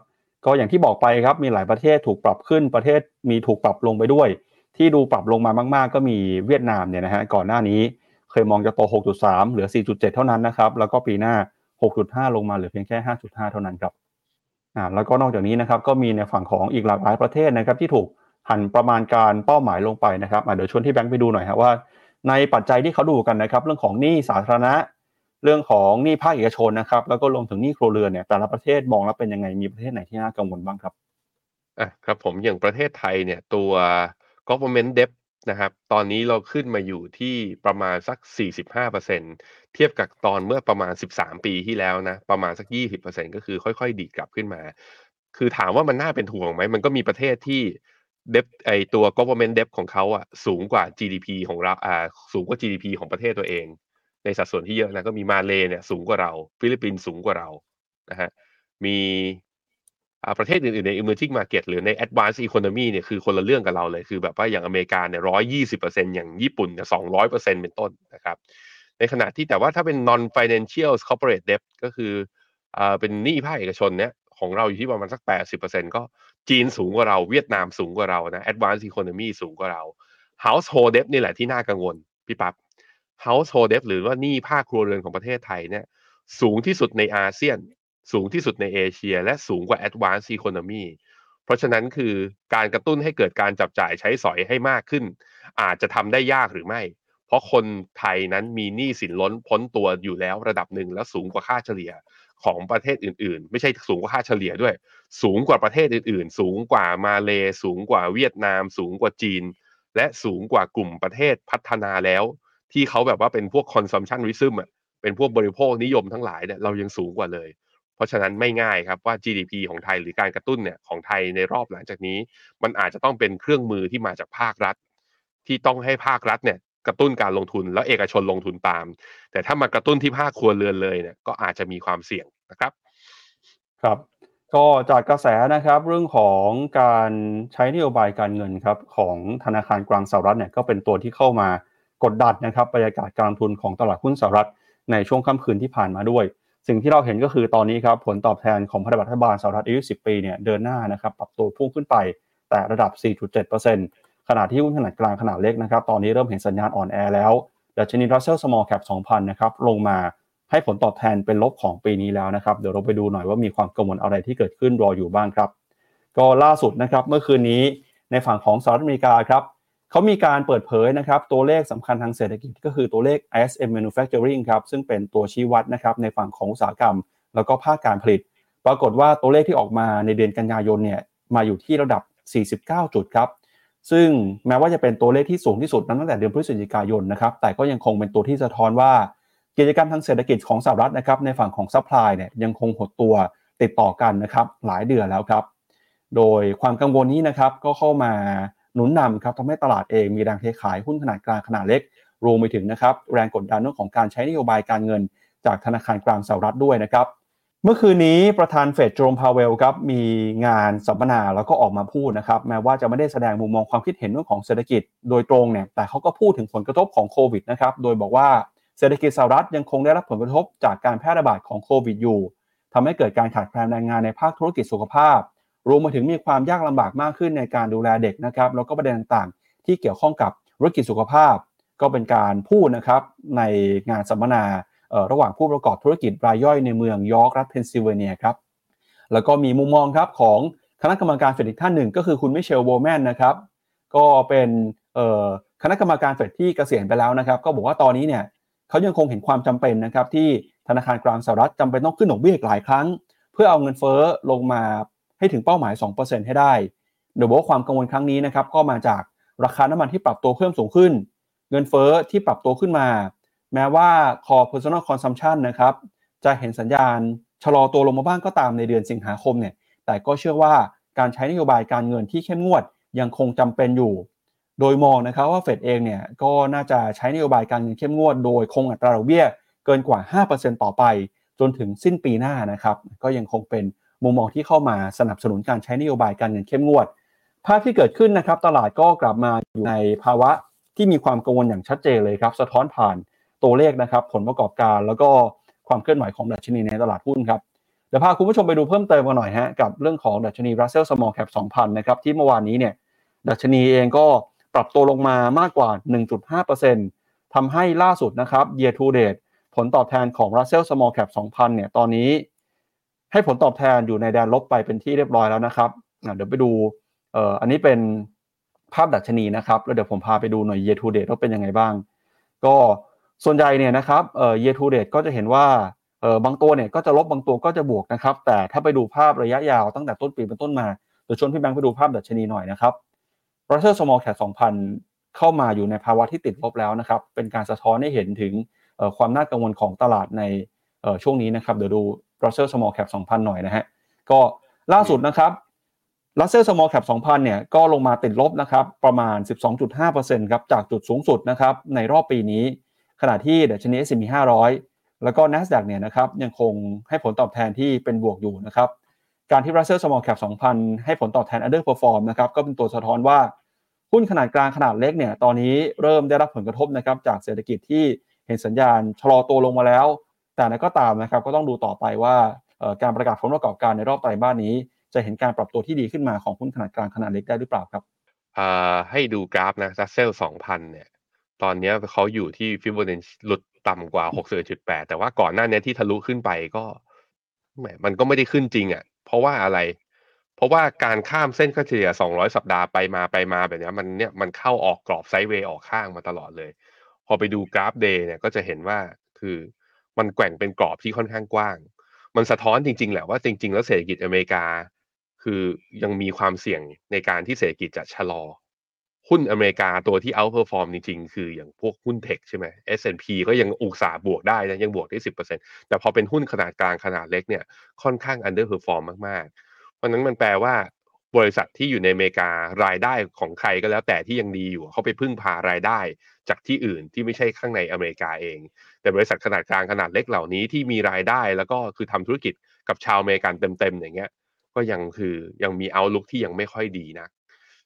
ก็อย่างที่บอกไปครับมีหลายประเทศถูกปรับขึ้นประเทศมีถูกปรับลงไปด้วย ที่ดูปรับลงมามากๆ ก็มีเวียดนามเนี่ยนะฮะก่อนหน้านี้เคยมองจะโต 6.3 เหลือ 4.7 เท่านั้นนะครับ แล้วก็ปีหน้า 6.5 ลงมาเหลือเพียงแค่ 5.5 เท่านั้นครับอ่าแล้วก็นอกจากนี้นะครับก็มีในฝั่งของอีกหลากหลายประเทศนะครับที่ถูกหันประมาณการเป้าหมายลงไปนะครับเดี๋ยวชวนที่แบงค์ไปดูหน่อยครับว่า ในปัจจัยที่เขาดูกันนะครับ เรื่องของหนี้สาธารณะ เรื่องของหนี้ภาคเอกชนนะครับ แล้วก็รวมถึงหนี้ครัวเรือนเนี่ยแต่ละประเทศมองแล้วเป็นยังไงมีประเทศไหนที่น่ากังวลบ้างครับอะครับผมอย่างประเทศไทยเนี่ยตัว government debt นะครับ ตอนนี้เราขึ้นมาอยู่ที่ประมาณสัก 45%เทียบกับตอนเมื่อประมาณ 13 ปีที่แล้วนะ ประมาณสัก 20%ก็คือค่อยๆ ดีดกลับขึ้นมา คือถามว่ามันน่าเป็นห่วงไหม มันก็มีประเทศที่ debt ไอตัว government debt ของเขาอะสูงกว่า GDP ของเราอ่าสูงกว่า GDP ของประเทศตัวเอง ในสัดส่วนที่เยอะนะ ก็มีมาเลเนี่ยสูงกว่าเรา ฟิลิปปินส์สูงกว่าเรา นะฮะ มี ประเทศอื่นๆใน emerging market หรือใน advanced economy เนี่ยคือคนละเรื่องกับเราเลย คือแบบว่าอย่างอเมริกาเนี่ยร้อยยี่สิบเปอร์เซ็นอย่างญี่ปุ่นเนี่ยสองร้อยเปอร์เซ็นเป็นต้นนะครับในขณะที่แต่ว่าถ้าเป็น non financial corporate debt ก็คืออ่าเป็นหนี้ภาคเอกชนเนี่ยของเราอยู่ที่ประมาณสักแปดสิบเปอร์เซ็นก็จีนสูงกว่าเราเวียดนามสูงกว่าเรานะ advanced economy สูงกว่าเรา household debt นี่แหละที่น่ากังวล พี่ปับ๊บ household debt หรือว่าหนี้ภาคครัวเรือนของประเทศไทยเนี่ยสูงที่สุดในอาเซียน สูงที่สุดในเอเชีย และสูงกว่า advanced economy เพราะฉะนั้นคือการกระตุ้นให้เกิดการจับจ่ายใช้สอยให้มากขึ้น อาจจะทำได้ยากหรือไม่ เพราะคนไทยนั้นมีหนี้สินล้นพ้นตัวอยู่แล้วระดับหนึ่งและสูงกว่าค่าเฉลี่ยของประเทศอื่นๆ ไม่ใช่สูงกว่าค่าเฉลี่ยด้วย สูงกว่าประเทศอื่นๆ สูงกว่ามาเลสูงกว่าเวียดนาม สูงกว่าจีน และสูงกว่ากลุ่มประเทศพัฒนาแล้ว ที่เขาแบบว่าเป็นพวก consumptionism อะเป็นพวกบริโภคนิยมทั้งหลายเนี่ยเรายังสูงกว่าเลย เพราะฉะนั้นไม่ง่ายครับว่า GDP ของไทยหรือการกระตุ้นเนี่ยของไทยในรอบหลังจากนี้ มันอาจจะต้องเป็นเครื่องมือที่มาจากภาครัฐ ที่ต้องให้ภาครัฐเนี่ยกระตุ้นการลงทุนแล้วเอกชนลงทุนตาม แต่ถ้ามากระตุ้นที่ภาคครัวเรือนเลยเนี่ยก็อาจจะมีความเสี่ยงนะครับ ครับก็จากกระแสนะครับเรื่องของการใช้นโยบายการเงินครับของธนาคารกลางสหรัฐเนี่ยก็เป็นตัวที่เข้ามากดดันนะครับบรรยากาศการลงทุนของตลาดหุ้นสหรัฐในช่วงค่ำคืนที่ผ่านมาด้วย สิ่งที่เราเห็นก็คือตอนนี้ครับผลตอบแทนของพันธบัตรรัฐบาลสหรัฐอายุ 10 ปีเนี่ยเดินหน้านะครับปรับตัวพุ่งขึ้นไปแต่ระดับ 4.7%ขณะที่หุ้นขนาดกลางขนาดเล็กนะครับตอนนี้เริ่มเห็นสัญญาณอ่อนแอแล้วดัชนี Russell Small Cap 2,000 นะครับลงมาให้ผลตอบแทนเป็นลบของปีนี้แล้วนะครับเดี๋ยวเราไปดูหน่อยว่ามีความกังวลอะไรที่เกิดขึ้นรออยู่บ้างครับ ก็ล่าสุดนะครับเมื่อคืนนี้ในฝั่งของสหรัฐอเมริกาครับ เขามีการเปิดเผยนะครับตัวเลขสำคัญทางเศรษฐกิจก็คือตัวเลข ISM Manufacturing ครับซึ่งเป็นตัวชี้วัดนะครับในฝั่งของอุตสาหกรรม แล้วก็ภาคการผลิต ปรากฏว่าตัวเลขที่ออกมาในเดือนกันยายนเนี่ยมาอยู่ที่ระดับ 49 จุดครับซึ่งแม้ว่าจะเป็นตัวเลขที่สูงที่สุดนับตั้งแต่เดือนพฤศจิกายนนะครับแต่ก็ยังคงเป็นตัวที่สะท้อนว่ากิจกรรมทางเศรษฐกิจของสหรัฐนะครับในฝั่งของ supply เนี่ยยังคงหดตัวติดต่อกันนะครับหลายเดือนแล้วครับ โดยความกังวลนี้นะครับก็เข้ามา หนุนนำครับทำให้ตลาดเองมีแรงเทขายหุ้นขนาดกลางขนาดเล็ก รวมไปถึงนะครับแรงกดดันเรื่องของการใช้นโยบายการเงิน จากธนาคารกลางสหรัฐด้วยนะครับเมื่อคืนนี้ประธานเฟดโจมพาเวลครับมีงานสัมมนาแล้วก็ออกมาพูดนะครับแม้ว่าจะไม่ได้แสดงมุมมองความคิดเห็นเรื่องของเศรษฐกิจโดยตรงเนี่ยแต่เขาก็พูดถึงผลกระทบของโควิดนะครับโดยบอกว่าเศรษฐกิจสหรัฐยังคงได้รับผลกระทบจากการแพร่ระบาดของโควิดอยู่ทำให้เกิดการขาดแคลนแรงงานในภาคธุรกิจสุขภาพ รวมมาถึงมีความยากลำบากมากขึ้นในการดูแลเด็กนะครับ แล้วก็ประเด็นต่างๆ ที่เกี่ยวข้องกับธุรกิจสุขภาพ ก็เป็นการพูดนะครับในงานสัมมนาระหว่างผู้ประกอบธุรกิจรายย่อยในเมืองยอร์กรัฐเพนซิลเวเนียครับ แล้วก็มีมุมมองครับของคณะกรรมการเฟดอีกท่านหนึ่งก็คือคุณมิเชลโบแมนนะครับ ก็เป็นคณะกรรมการเฟดที่เกษียณไปแล้วนะครับ ก็บอกว่าตอนนี้เนี่ยเขายังคงเห็นความจำเป็นนะครับที่ธนาคารกลางสหรัฐจำเป็นต้องขึ้นดอกเบี้ยหลายครั้ง เพื่อเอาเงินเฟ้อลงมา ให้ถึงเป้าหมาย 2%ให้ได้โดยบอกว่าความกังวลครั้งนี้นะครับก็มาจากราคาน้ำมันที่ปรับตัวเพิ่มสูงขึ้น เงินเฟ้อที่ปรับตัวขึ้นมา แม้ว่า core personal consumption นะครับจะเห็นสัญญาณชะลอตัวลงมาบ้างก็ตามในเดือนสิงหาคมเนี่ยแต่ก็เชื่อว่าการใช้นโยบายการเงินที่เข้มงวดยังคงจำเป็นอยู่ โดยมองนะครับว่าเฟดเองเนี่ยก็น่าจะใช้นโยบายการเงินเข้มงวด โดยคงอัตราดอกเบี้ยเกินกว่า 5%ต่อไป จนถึงสิ้นปีหน้านะครับก็ยังคงเป็น มุมมองที่เข้ามาสนับสนุนการใช้นโยบายการเงินเข้มงวด ภาพที่เกิดขึ้นนะครับตลาดก็กลับมาอยู่ในภาวะที่มีความกังวลอย่างชัดเจนเลยครับ สะท้อนผ่านตัวเลขนะครับ ผลประกอบการแล้วก็ความเคลื่อนไหวของดัชนีในตลาดหุ้นครับเดี๋ยวพาคุณผู้ชมไปดูเพิ่มเติมกันหน่อยฮะกับเรื่องของดัชนี Russell Small Cap 2,000 นะครับที่เมื่อวานนี้เนี่ยดัชนีเองก็ปรับตัวลงมามากกว่า 1.5%ทำให้ล่าสุดนะครับ year to date ผลตอบแทนของ Russell Small Cap 2,000 เนี่ยตอนนี้ ให้ผลตอบแทนอยู่ในแดนลบไปเป็นที่เรียบร้อยแล้วนะครับเดี๋ยวไปดูเอ่ออันนี้เป็นภาพดัชนีนะครับ แล้วเดี๋ยวผมพาไปดูหน่อย year to date ว่าเป็นยังไงบ้าง ก็ส่วนใหญ่เนี่ยนะครับเอ่อ year to date ก็จะเห็นว่าเออบางตัวเนี่ยก็จะลบบางตัวก็จะบวกนะครับ แต่ถ้าไปดูภาพระยะยาวตั้งแต่ต้นปีเป็นต้นมาโดยชวนพี่แบงค์ไปดูภาพดัชนีหน่อยนะครับ Russell Small Cap 2,000 เข้ามาอยู่ในภาวะที่ติดลบแล้วนะครับ เป็นการสะท้อนให้เห็นถึงความน่ากังวลของตลาดในช่วงนี้นะครับ เดี๋ยวดู Russell Small Cap 2,000 หน่อยนะฮะก็ล่าสุดนะครับ Russell Small Cap 2,000 เนี่ยก็ลงมาติดลบนะครับประมาณ 12.5%ครับจากจุดสูงสุดนะครับในรอบปีนี้ ขณะที่ดัชนี S&P 500 แล้วก็ NASDAQ เนี่ยนะครับยังคงให้ผลตอบแทนที่เป็นบวกอยู่นะครับการที่ Russell Small Cap 2,000 ให้ผลตอบแทน underperform นะครับก็เป็นตัวสะท้อนว่าหุ้นขนาดกลางขนาดเล็กเนี่ยตอนนี้เริ่มได้รับผลกระทบนะครับจากเศรษฐกิจที่เห็นสัญญาณชะลอตัวลงมาแล้ว แต่นั้นก็ตามนะครับก็ต้องดูต่อไปว่าการประกาศผลประกอบการในรอบไตรมาสนี้ จะเห็นการปรับตัวที่ดีขึ้นมาของหุ้นขนาดกลางขนาดเล็กได้หรือเปล่าครับให้ดูกราฟนะซัสเซลสองพันเนี่ยตอนนี้เขาอยู่ที่ฟิโบนัชหลุดต่ำกว่าหกสิบจุดแปดแต่ว่าก่อนหน้านี้ที่ทะลุขึ้นไปก็แหมมันก็ไม่ได้ขึ้นจริงอะ่ะ เพราะว่าอะไร เพราะว่าการข้ามเส้นค่าเฉลี่ย 200 สัปดาห์ไปมาไปมาแบบนี้มันเนี่ยมันเข้าออกกรอบ sideway ออกข้างมาตลอดเลย พอไปดูกราฟ day เนี่ยก็จะเห็นว่าคือ มันแกว่งเป็นกรอบที่ค่อนข้างกว้าง มันสะท้อนจริง ๆ แหละว่าจริง ๆ แล้วเศรษฐกิจอเมริกา คือยังมีความเสี่ยงในการที่เศรษฐกิจจะชะลอ หุ้นอเมริกาตัวที่ outperform จริง ๆ คืออย่างพวกหุ้นเทคใช่ไหม S&P ก็ยังอุตสาบวกได้นะยังบวกได้สิบเปอร์เซ็นแต่พอเป็นหุ้นขนาดกลางขนาดเล็กเนี่ยค่อนข้าง underperform มากๆ เพราะนั้นมันแปลว่า บริษัทที่อยู่ในอเมริการายได้ของใครก็แล้ว แต่ที่ยังดีอยู่เขาไปพึ่งพารายได้ จากที่อื่นที่ไม่ใช่ข้างในอเมริกาเอง แต่บริษัทขนาดกลางขนาดเล็กเหล่านี้ที่มีรายได้ แล้วก็คือทำธุรกิจกับชาวอเมริกันเต็มๆอย่างเงี้ย ก็ยังคือยังมี outlook ที่ยังไม่ค่อยดีนะ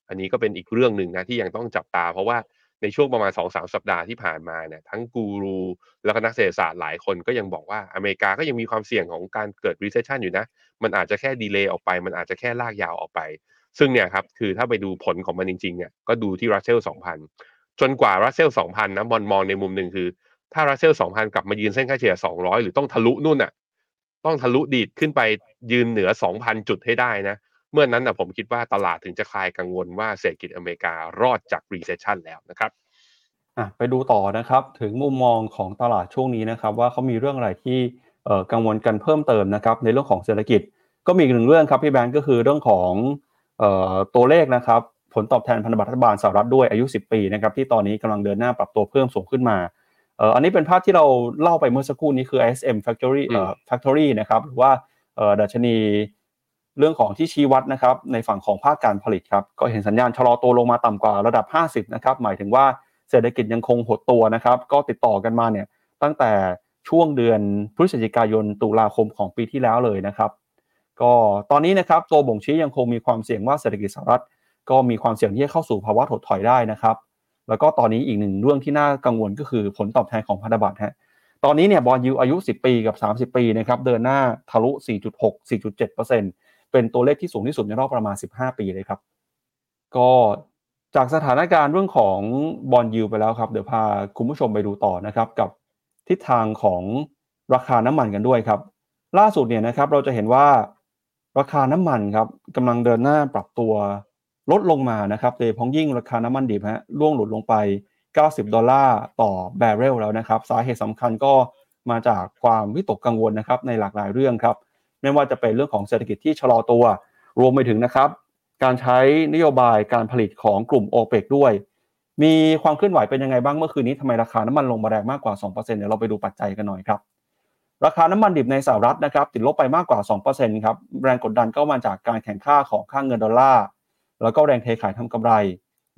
อันนี้ก็เป็นอีกเรื่องหนึ่งนะที่ยังต้องจับตา เพราะว่า ในช่วงประมาณ2อสสัปดาห์ที่ผ่านมาเนี่ยทั้งกูรูแล้วก็นักเศรษฐศาสตร์หลายคนก็ยังบอกว่าอเมริกาก็ยังมีความเสี่ยงของการเกิด recession อยู่นะ มันอาจจะแค่ delay ออกไป มันอาจจะแค่ลากยาวออกไป ซึ่งเนี่ยครับคือถ้าไปดูผลของมันจริงๆเนี่ยก็ดูที่รัสเซล2,000 จนกว่ารัสเซล2,000นะมอนมองในมุมหนึ่งคือ ถ้ารัสเซล2,000 กลับมายืนเส้นค่าเฉลี่ย200 หรือต้องทะลุนู่นอะต้องทะลุดีดขึ้นไปยืนเหนือ 2,000 จุดให้ได้นะ เมื่อนนั้นนะผมคิดว่าตลาดถึงจะคลายกังวลว่าเศรษฐกิจอเมริการอดจาก recession แล้วนะครับไปดูต่อนะครับถึงมุมมองของตลาดช่วงนี้นะครับ ว่าเขามีเรื่องอะไรที่กังวลกันเพิ่มเติมนะครับ ในเรื่องของเศรษฐกิจ ก็มีอีกหนึ่งเรื่องครับพี่แบงก์ก็คือเรื่องของตัวเลขนะครับผลตอบแทนพันธบัตรรัฐบาลสหรัฐด้วยอายุ 10 ปีนะครับที่ตอนนี้กำลังเดินหน้าปรับตัวเพิ่มสูงขึ้นมาอันนี้เป็นภาพที่เราเล่าไปเมื่อสักครู่นี้คือ ISM Factory เอ่อ Factory นะครับหรือว่าดัชนี เรื่องของที่ชี้วัดนะครับในฝั่งของภาคการผลิตครับก็เห็นสัญญาณชะลอตัวลงมาต่ำกว่าระดับ 50นะครับหมายถึงว่าเศรษฐกิจยังคงหดตัวนะครับก็ติดต่อกันมาเนี่ยตั้งแต่ช่วงเดือนพฤศจิกายนตุลาคมของปีที่แล้วเลยนะครับก็ตอนนี้นะครับตัวบ่งชี้ยังคงมีความเสี่ยงว่าเศรษฐกิจสหรัฐก็มีความเสี่ยงที่จะเข้าสู่ภาวะถดถอยได้นะครับ แล้วก็ตอนนี้อีกหนึ่งเรื่องที่น่ากังวลก็คือผลตอบแทนของพันธบัตรฮะตอนนี้เนี่ยบอลยูอายุ 10 ปีกับ 30 ปีนะครับเดินหน้าทะลุ 4.6 4.7%เป็นตัวเลขที่สูงที่สุดในรอบประมาณ 15 ปีเลยครับ ก็จากสถานการณ์เรื่องของบอลยูไปแล้วครับ เดี๋ยวพาคุณผู้ชมไปดูต่อนะครับ กับทิศทางของราคาน้ำมันกันด้วยครับ ล่าสุดเนี่ยนะครับเราจะเห็นว่าราคาน้ำมันครับกำลังเดินหน้าปรับตัวลดลงมานะครับโดยพ้องยิ่งราคาน้ำมันดิบฮะร่วงหลุดลงไป 90 ดอลลาร์ต่อแบเรลแล้วนะครับ สาเหตุสำคัญก็มาจากความวิตกกังวลนะครับในหลากหลายเรื่องครับ ไม่ว่าจะเป็นเรื่องของเศรษฐกิจที่ชะลอตัว รวมไปถึงนะครับ การใช้นโยบายการผลิตของกลุ่มโอเปกด้วย มีความเคลื่อนไหวเป็นยังไงบ้างเมื่อคืนนี้ทำไมราคาน้ำมันลงมาแรงมากกว่า 2%เดี๋ยวเราไปดูปัจจัยกันหน่อยครับราคาน้ำมันดิบในสหรัฐนะครับติดลบไปมากกว่า 2%ครับแรงกดดันก็มาจากการแข่งข้าของค่างเงินดอลลาร์แล้วก็แรงเทขายทำกำไร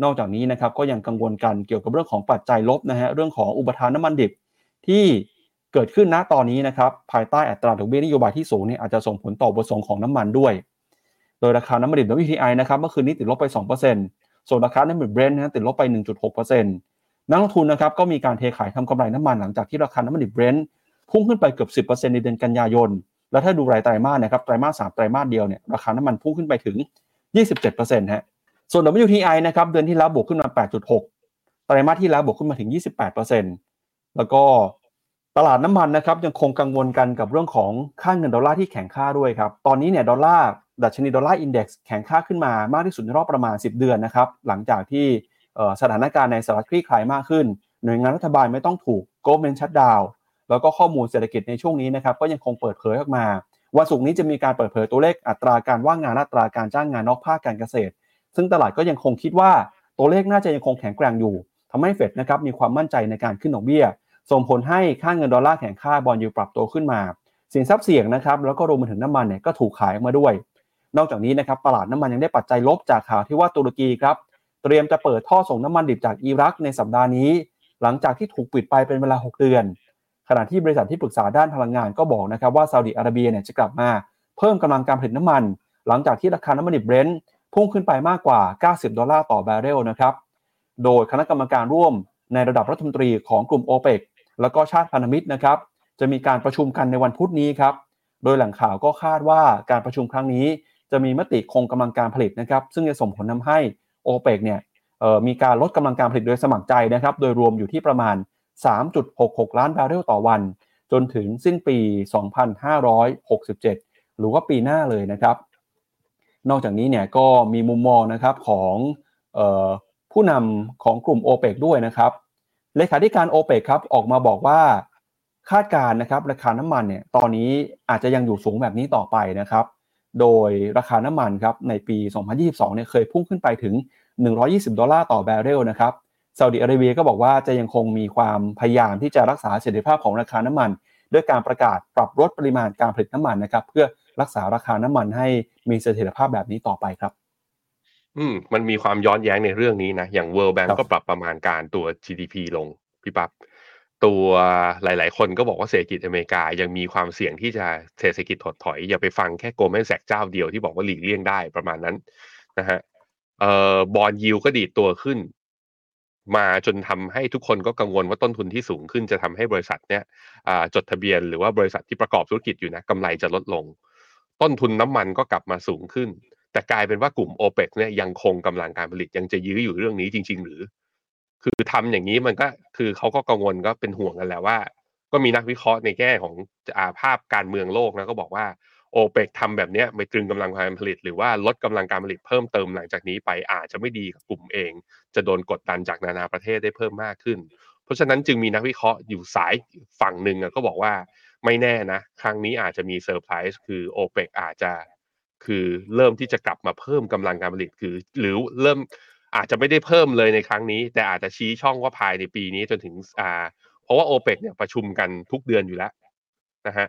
นอกจากนี้นะครับก็ยังกังวลกันเกี่ยวกับเรื่องของปัจจัยลบนะฮะเรื่องของอุปทานน้ามันดิบที่ เกิดขึ้นณตอนนี้นะครับภายใต้อัตราดอกเบี้ยนโยบายที่สูงเนี่ยอาจจะส่งผลต่อบทสงของน้ำมันด้วย โดยราคาน้ำมันดิบ WTI นะครับเมื่อคืนนี้ติดลบไป 2%ส่วนราคาน้ำมันเบรนท์นะติดลบไป 1.6%นักลงทุนนะครับก็มีการเทขายทำกำไรน้ำมันหลังจากที่ราคาน้ำมันดิบเบรนท์พุ่งขึ้นไปเกือบ 10%ในเดือนกันยายน แล้วถ้าดูรายไตรมาสนะครับไตรมาส3ไตรมาสเดียวเนี่ยราคาน้ำมันพุ่งขึ้นไปถึง 27%ฮะส่วน WTI นะครับเดือนที่แล้วบวกขึ้นมา 8.6 ไตรมาสที่แล้วบวกขึ้นมาถึง 28%แล้วก็ ตลาดน้ำมันนะครับยังคงกังวลกันกับเรื่องของค่าเงินดอลลาร์ที่แข็งค่าด้วยครับ ตอนนี้เนี่ยดอลลาร์ดัชนี Dollar Index แข็งค่าขึ้นมามากที่สุดในรอบประมาณ 10 เดือนนะครับ หลังจากที่สถานการณ์ในสหรัฐคลี่คลายมากขึ้น หน่วยงานรัฐบาลไม่ต้องถูก government shutdown แล้วก็ข้อมูลเศรษฐกิจในช่วงนี้นะครับก็ยังคงเปิดเผยออกมาวันศุกร์นี้จะมีการเปิดเผยตัวเลขอัตราการว่างงานอัตราการจ้างงานนอกภาคการเกษตร ซึ่งตลาดก็ยังคงคิดว่าตัวเลขน่าจะยังคงแข็งแกร่งอยู่ทำให้เฟดนะครับมีความมั่นใจในการขึ้นดอกเบี้ย ส่งผลให้ค่าเงินดอลลาร์แข็งค่า bond yield ปรับตัวขึ้นมา สินทรัพย์เสี่ยงนะครับแล้วก็รวมไปถึงน้ำมันเนี่ยก็ถูกขายออกมาด้วย นอกจากนี้นะครับตลาดน้ำมันยังได้ปัจจัยลบจากข่าวที่ว่าตุรกีครับเตรียมจะเปิดท่อส่งน้ำมันดิบจากอิรักในสัปดาห์นี้ หลังจากที่ถูกปิดไปเป็นเวลา 6 เดือน ขณะที่บริษัทที่ปรึกษาด้านพลังงานก็บอกนะครับว่าซาอุดิอาระเบียเนี่ยจะกลับมาเพิ่มกำลังการผลิตน้ำมัน หลังจากที่ราคาน้ำมันดิบเบรนท์พุ่งขึ้นไปมากกว่า 90 ดอลลาร์ต่อบาร์เรลนะครับ โดยคณะกรรมการร่วมในระดับรัฐมนตรีของกลุ่มโอเปก แล้วก็ชาติพันธมิตรนะครับ จะมีการประชุมกันในวันพุธนี้ครับ โดยแหล่งข่าวก็คาดว่าการประชุมครั้งนี้ จะมีมติคงกำลังการผลิตนะครับ ซึ่งจะส่งผลทาให้โอเปกเนี่ยมีการลดกำลังการผลิตโดยสมัครใจนะครับ โดยรวมอยู่ที่ประมาณ 3.66 ล้านบาร์เรลต่อวัน จนถึงสิ้นปี 2567 หรือว่าปีหน้าเลยนะครับ นอกจากนี้เนี่ยก็มีมุมมองนะครับของออผู้นำของกลุ่ม o p e ปด้วยนะครับ เลขาธิการ o p e ปกครับออกมาบอกว่าคาดการนะครับราคาน้ำมันเนี่ยตอนนี้อาจจะยังอยู่สูงแบบนี้ต่อไปนะครับ โดยราคาน้ำมันครับในปี 2022 เนี่ยเคยพุ่งขึ้นไปถึง 120 ดอลลาร์ต่อแบเรลนะครับซาอุดิอาระเบียก็บอกว่าจะยังคงมีความพยายามที่จะรักษาเสถียรภาพของราคาน้ำมัน ด้วยการประกาศปรับลดปริมาณการผลิตน้ำมันนะครับเพื่อรักษาราคาน้ำมันให้มีเสถียรภาพแบบนี้ต่อไปครับ อืมมันมีความย้อนแย้งในเรื่องนี้นะ อย่าง World Bank ครับก็ปรับประมาณการตัว GDP ลงพี่ปับ๊บตัวหลาย ๆ คนก็บอกว่าเศรษฐกิจอเมริกายังมีความเสี่ยงที่จะเศรษฐกิจถดถอย อย่าไปฟังแค่โกลแมนแซกเจ้าเดียวที่บอกว่าหลีกเลี่ยงได้ประมาณนั้นนะฮะเอ่อบอลยิวก็ดีดตัวขึ้น มาจนทำให้ทุกคนก็กังวลว่าต้นทุนที่สูงขึ้นจะทำให้บริษัทเนี้ยอ่าจดทะเบียนหรือว่าบริษัทที่ประกอบธุรกิจอยู่นะกำไรจะลดลง ต้นทุนน้ำมันก็กลับมาสูงขึ้น แต่กลายเป็นว่ากลุ่ม o p e ปเนี่ยยังคงกำลังการผลิตยังจะยื้ออยู่เรื่องนี้จริง ๆ หรือ คือทำอย่างนี้มันก็คือเขาก็กังวลก็เป็นห่วงกันแหละว่า ก็มีนักวิเคราะห์ในแง่ของอาภาพการเมืองโลกนะก็บอกว่าโอเปกทำแบบนี้ไม่ตรึงกำลังการผลิต หรือว่าลดกำลังการผลิตเพิ่มเติมหลังจากนี้ไปอาจจะไม่ดีกับกลุ่มเอง จะโดนกดดันจากนานาประเทศได้เพิ่มมากขึ้น เพราะฉะนั้นจึงมีนักวิเคราะห์อยู่สายฝั่งหนึ่งก็บอกว่าไม่แน่นะ ครั้งนี้อาจจะมีเซอร์ไพรส์คือโอเปกอาจจะ คือเริ่มที่จะกลับมาเพิ่มกำลังการผลิตคือ หรือเริ่มอาจจะไม่ได้เพิ่มเลยในครั้งนี้ แต่อาจจะชี้ช่องว่าภายในปีนี้จนถึงอ่าเพราะว่า o p e ปกเนี่ยประชุมกันทุกเดือนอยู่แล้วนะฮะ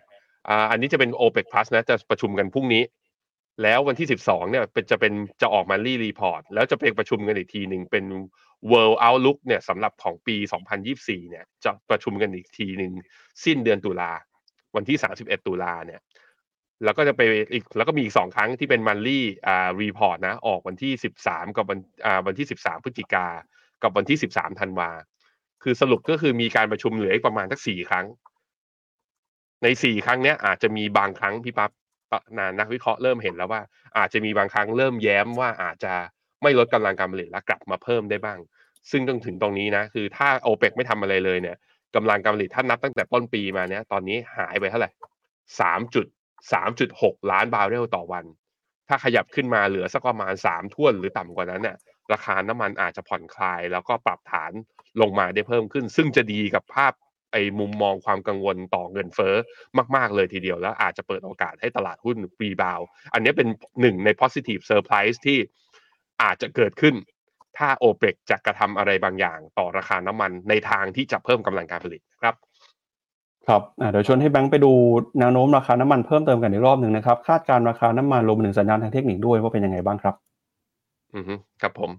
อ่าอันนี้จะเป็น OPEC Plus นะจะประชุมกันพรุ่งนี้ แล้ววันที่ 12เนี่ยเป็นจะเป็นจะออกมารี report แล้วจะเป็นประชุมกันอีกทีหนึ่งเป็น World Outlook เนี่ยสำหรับของปี 2024 เนี่ยจะประชุมกันอีกทีหนึ่งสิ้นเดือนตุลาวันที่ 31 ตุลาเนี่ย แล้วก็จะไปอีกแล้วก็มีอีกสองครั้งที่เป็นมันลี่อ่ารีพอร์ตนะ ออกวันที่13กับวันอ่าวันที่13พฤศจิกา กับวันที่13ธันวา คือสรุปก็คือมีการประชุมเหลืออีกประมาณสักสี่ครั้ง ในสี่ครั้งเนี้ยอาจจะมีบางครั้งพี่ปั๊บนะนักวิเคราะห์เริ่มเห็นแล้วว่า อาจจะมีบางครั้งเริ่มแย้มว่าอาจจะไม่ลดกำลังการผลิตและกลับมาเพิ่มได้บ้าง ซึ่งต้องถึงตรงนี้นะ คือถ้าโอเปกไม่ทำอะไรเลยเนี่ยกำลังการผลิตถ้านับตั้งแต่ต้นปีมาเนี้ยตอนนี้หายไปเท่าไหร่สามจุด สามจุดหกล้านบาร์เรลต่อวัน ถ้าขยับขึ้นมาเหลือสักประมาณสามท่วนหรือต่ำกว่านั้นเนี่ยราคาน้ำมันอาจจะผ่อนคลาย แล้วก็ปรับฐานลงมาได้เพิ่มขึ้น ซึ่งจะดีกับภาพไอ้มุมมองความกังวลต่อเงินเฟ้อมาก ๆ เลยทีเดียวแล้วอาจจะเปิดโอกาสให้ตลาดหุ้นรีบาว อันนี้เป็นหนึ่งใน positive surprise ที่อาจจะเกิดขึ้น ถ้าโอเปกจะกระทำอะไรบางอย่างต่อราคาน้ำมันในทางที่จะเพิ่มกำลังการผลิตครับ ครับเดี๋ยวชวนให้แบงค์ไปดูแนวโน้มราคาน้ำมันเพิ่มเติมกันอีกรอบหนึ่งนะครับ คาดการราคาน้ำมันรวมถึงสัญญาณทางเทคนิคด้วยว่าเป็นยังไงบ้างครับ อือครับผม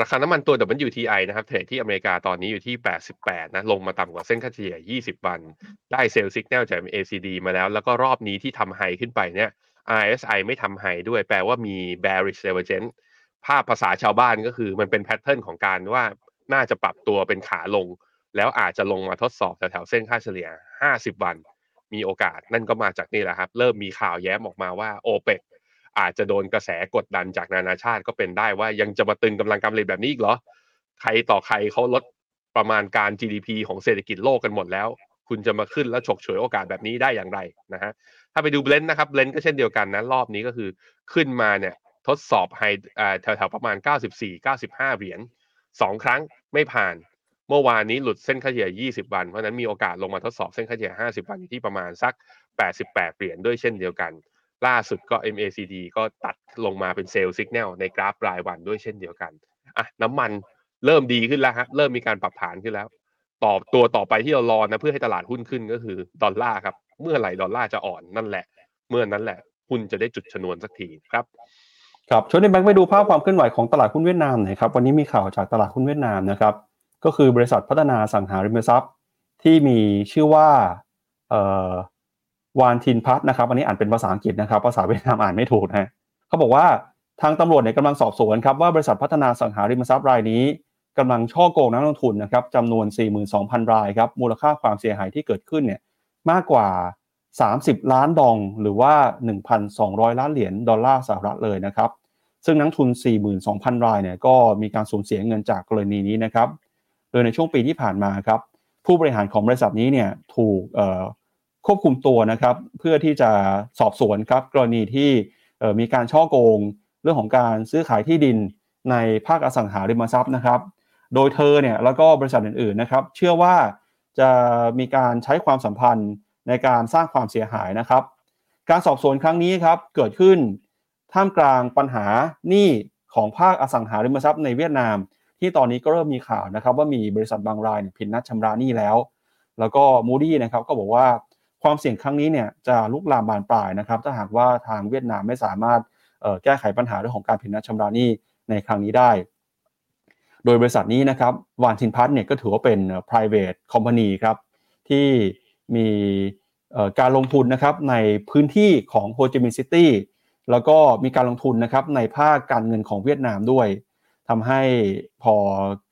ราคาน้ำมันตัว WTI นะครับเทรดที่อเมริกาตอนนี้อยู่ที่ 88 นะ ลงมาต่ำกว่าเส้นค่าเฉลี่ย 20 วัน ได้ sell signal จาก MACD มาแล้ว แล้วก็รอบนี้ที่ทำ high ขึ้นไปเนี่ย RSI ไม่ทำ high ด้วย แปลว่ามี bearish divergence ภาพภาษาชาวบ้านก็คือมันเป็น pattern ของการว่าน่าจะปรับตัวเป็นขาลง แล้วอาจจะลงมาทดสอบแถวๆเส้นค่าเฉลี่ย 50 วัน มีโอกาสนั่นก็มาจากนี่แหละครับ เริ่มมีข่าวแย้มออกมาว่าโอเปกอาจจะโดนกระแสกดดันจากนานาชาติก็เป็นได้ว่ายังจะมาตึงกำลังการผลิตแบบนี้อีกเหรอ ใครต่อใครเขาลดประมาณการ GDP ของเศรษฐกิจโลกกันหมดแล้ว คุณจะมาขึ้นแล้วฉกฉวยโอกาสแบบนี้ได้อย่างไรนะฮะถ้าไปดูเบลนด์นะครับเบลนด์ก็เช่นเดียวกันนะรอบนี้ก็คือขึ้นมาเนี่ยทดสอบไฮแถวๆประมาณ 94 95 เหรียญสองครั้งไม่ผ่าน เมื่อวานนี้หลุดเส้นค่าเฉลี่ย 20 วัน เพราะนั้นมีโอกาสลงมาทดสอบเส้นค่าเฉลี่ย 50 วันอยู่ที่ประมาณสัก 88 เหรียญด้วยเช่นเดียวกัน ล่าสุดก็ MACD ก็ตัดลงมาเป็นเซลล์สัญญาณในกราฟรายวันด้วยเช่นเดียวกันอะน้ำมันเริ่มดีขึ้นแล้วฮะเริ่มมีการปรับฐานขึ้นแล้วต่อตัวต่อไปที่เรารอนะเพื่อให้ตลาดหุ้นขึ้นก็คือดอลลาร์ครับ เมื่อไหร่ดอลลาร์จะอ่อนนั่นแหละ เมื่อนั้นแหละหุ้นจะได้จุดชนวนสักทีครับครับชวนในแบงค์ไปดูภาพความเคลื่อนไหวของตลาดหุ้นเวียดนามหน่อยครับวันนี้มีข่าวจากตลาดหุ้นเวียดนามนะครับ ก็คือบริษัทพัฒนาสังหาริมทรัพย์ ที่มีชื่อว่าวานทินพัทนะครับ อันนี้อ่านเป็นภาษาอังกฤษนะครับ ภาษาเวียดนามอ่านไม่ถูกนะเขาบอกว่าทางตำรวจเนี่ยกำลังสอบสวนครับว่าบริษัทพัฒนาสังหาริมทรัพย์รายนี้กำลังช่อโกงนักลงทุนนะครับจำนวน 42,000 รายครับมูลค่าความเสียหายที่เกิดขึ้นเนี่ยมากกว่า 30 ล้านดองหรือว่า 1,200 ล้านเหรียญดอลลาร์สหรัฐเลยนะครับ ซึ่งนักทุน 42,000 รายเนี่ยก็มีการสูญเสียเงินจากกรณีนี้นะครับ โดยในช่วงปีที่ผ่านมาครับผู้บริหารของบริษัทนี้เนี่ยถูกควบคุมตัวนะครับ เพื่อที่จะสอบสวนครับกรณีที่มีการช่อโกง เรื่องของการซื้อขายที่ดินในภาคอสังหาริมทรัพย์นะครับ โดยเธอเนี่ยแล้วก็บริษัทอื่นๆนะครับ เชื่อว่าจะมีการใช้ความสัมพันธ์ในการสร้างความเสียหายนะครับ การสอบสวนครั้งนี้ครับเกิดขึ้นท่ามกลางปัญหาหนี้ของภาคอสังหาริมทรัพย์ในเวียดนาม ที่ตอนนี้ก็เริ่มมีข่าวนะครับว่ามีบริษัทบางรายผิดนัดชำระหนี้แล้ว แล้วก็ Moody's นะครับก็บอกว่าความเสี่ยงครั้งนี้เนี่ยจะลุกลามบานปลายนะครับ ถ้าหากว่าทางเวียดนามไม่สามารถแก้ไขปัญหาเรื่องของการผิดนัดชำระหนี้ในครั้งนี้ได้ โดยบริษัทนี้นะครับ Van Thinh Phat เนี่ยก็ถือว่าเป็น private company ครับที่มีการลงทุนนะครับในพื้นที่ของโฮจิมินห์ซิตี้แล้วก็มีการลงทุนนะครับในภาคการเงินของเวียดนามด้วย ทำให้พอ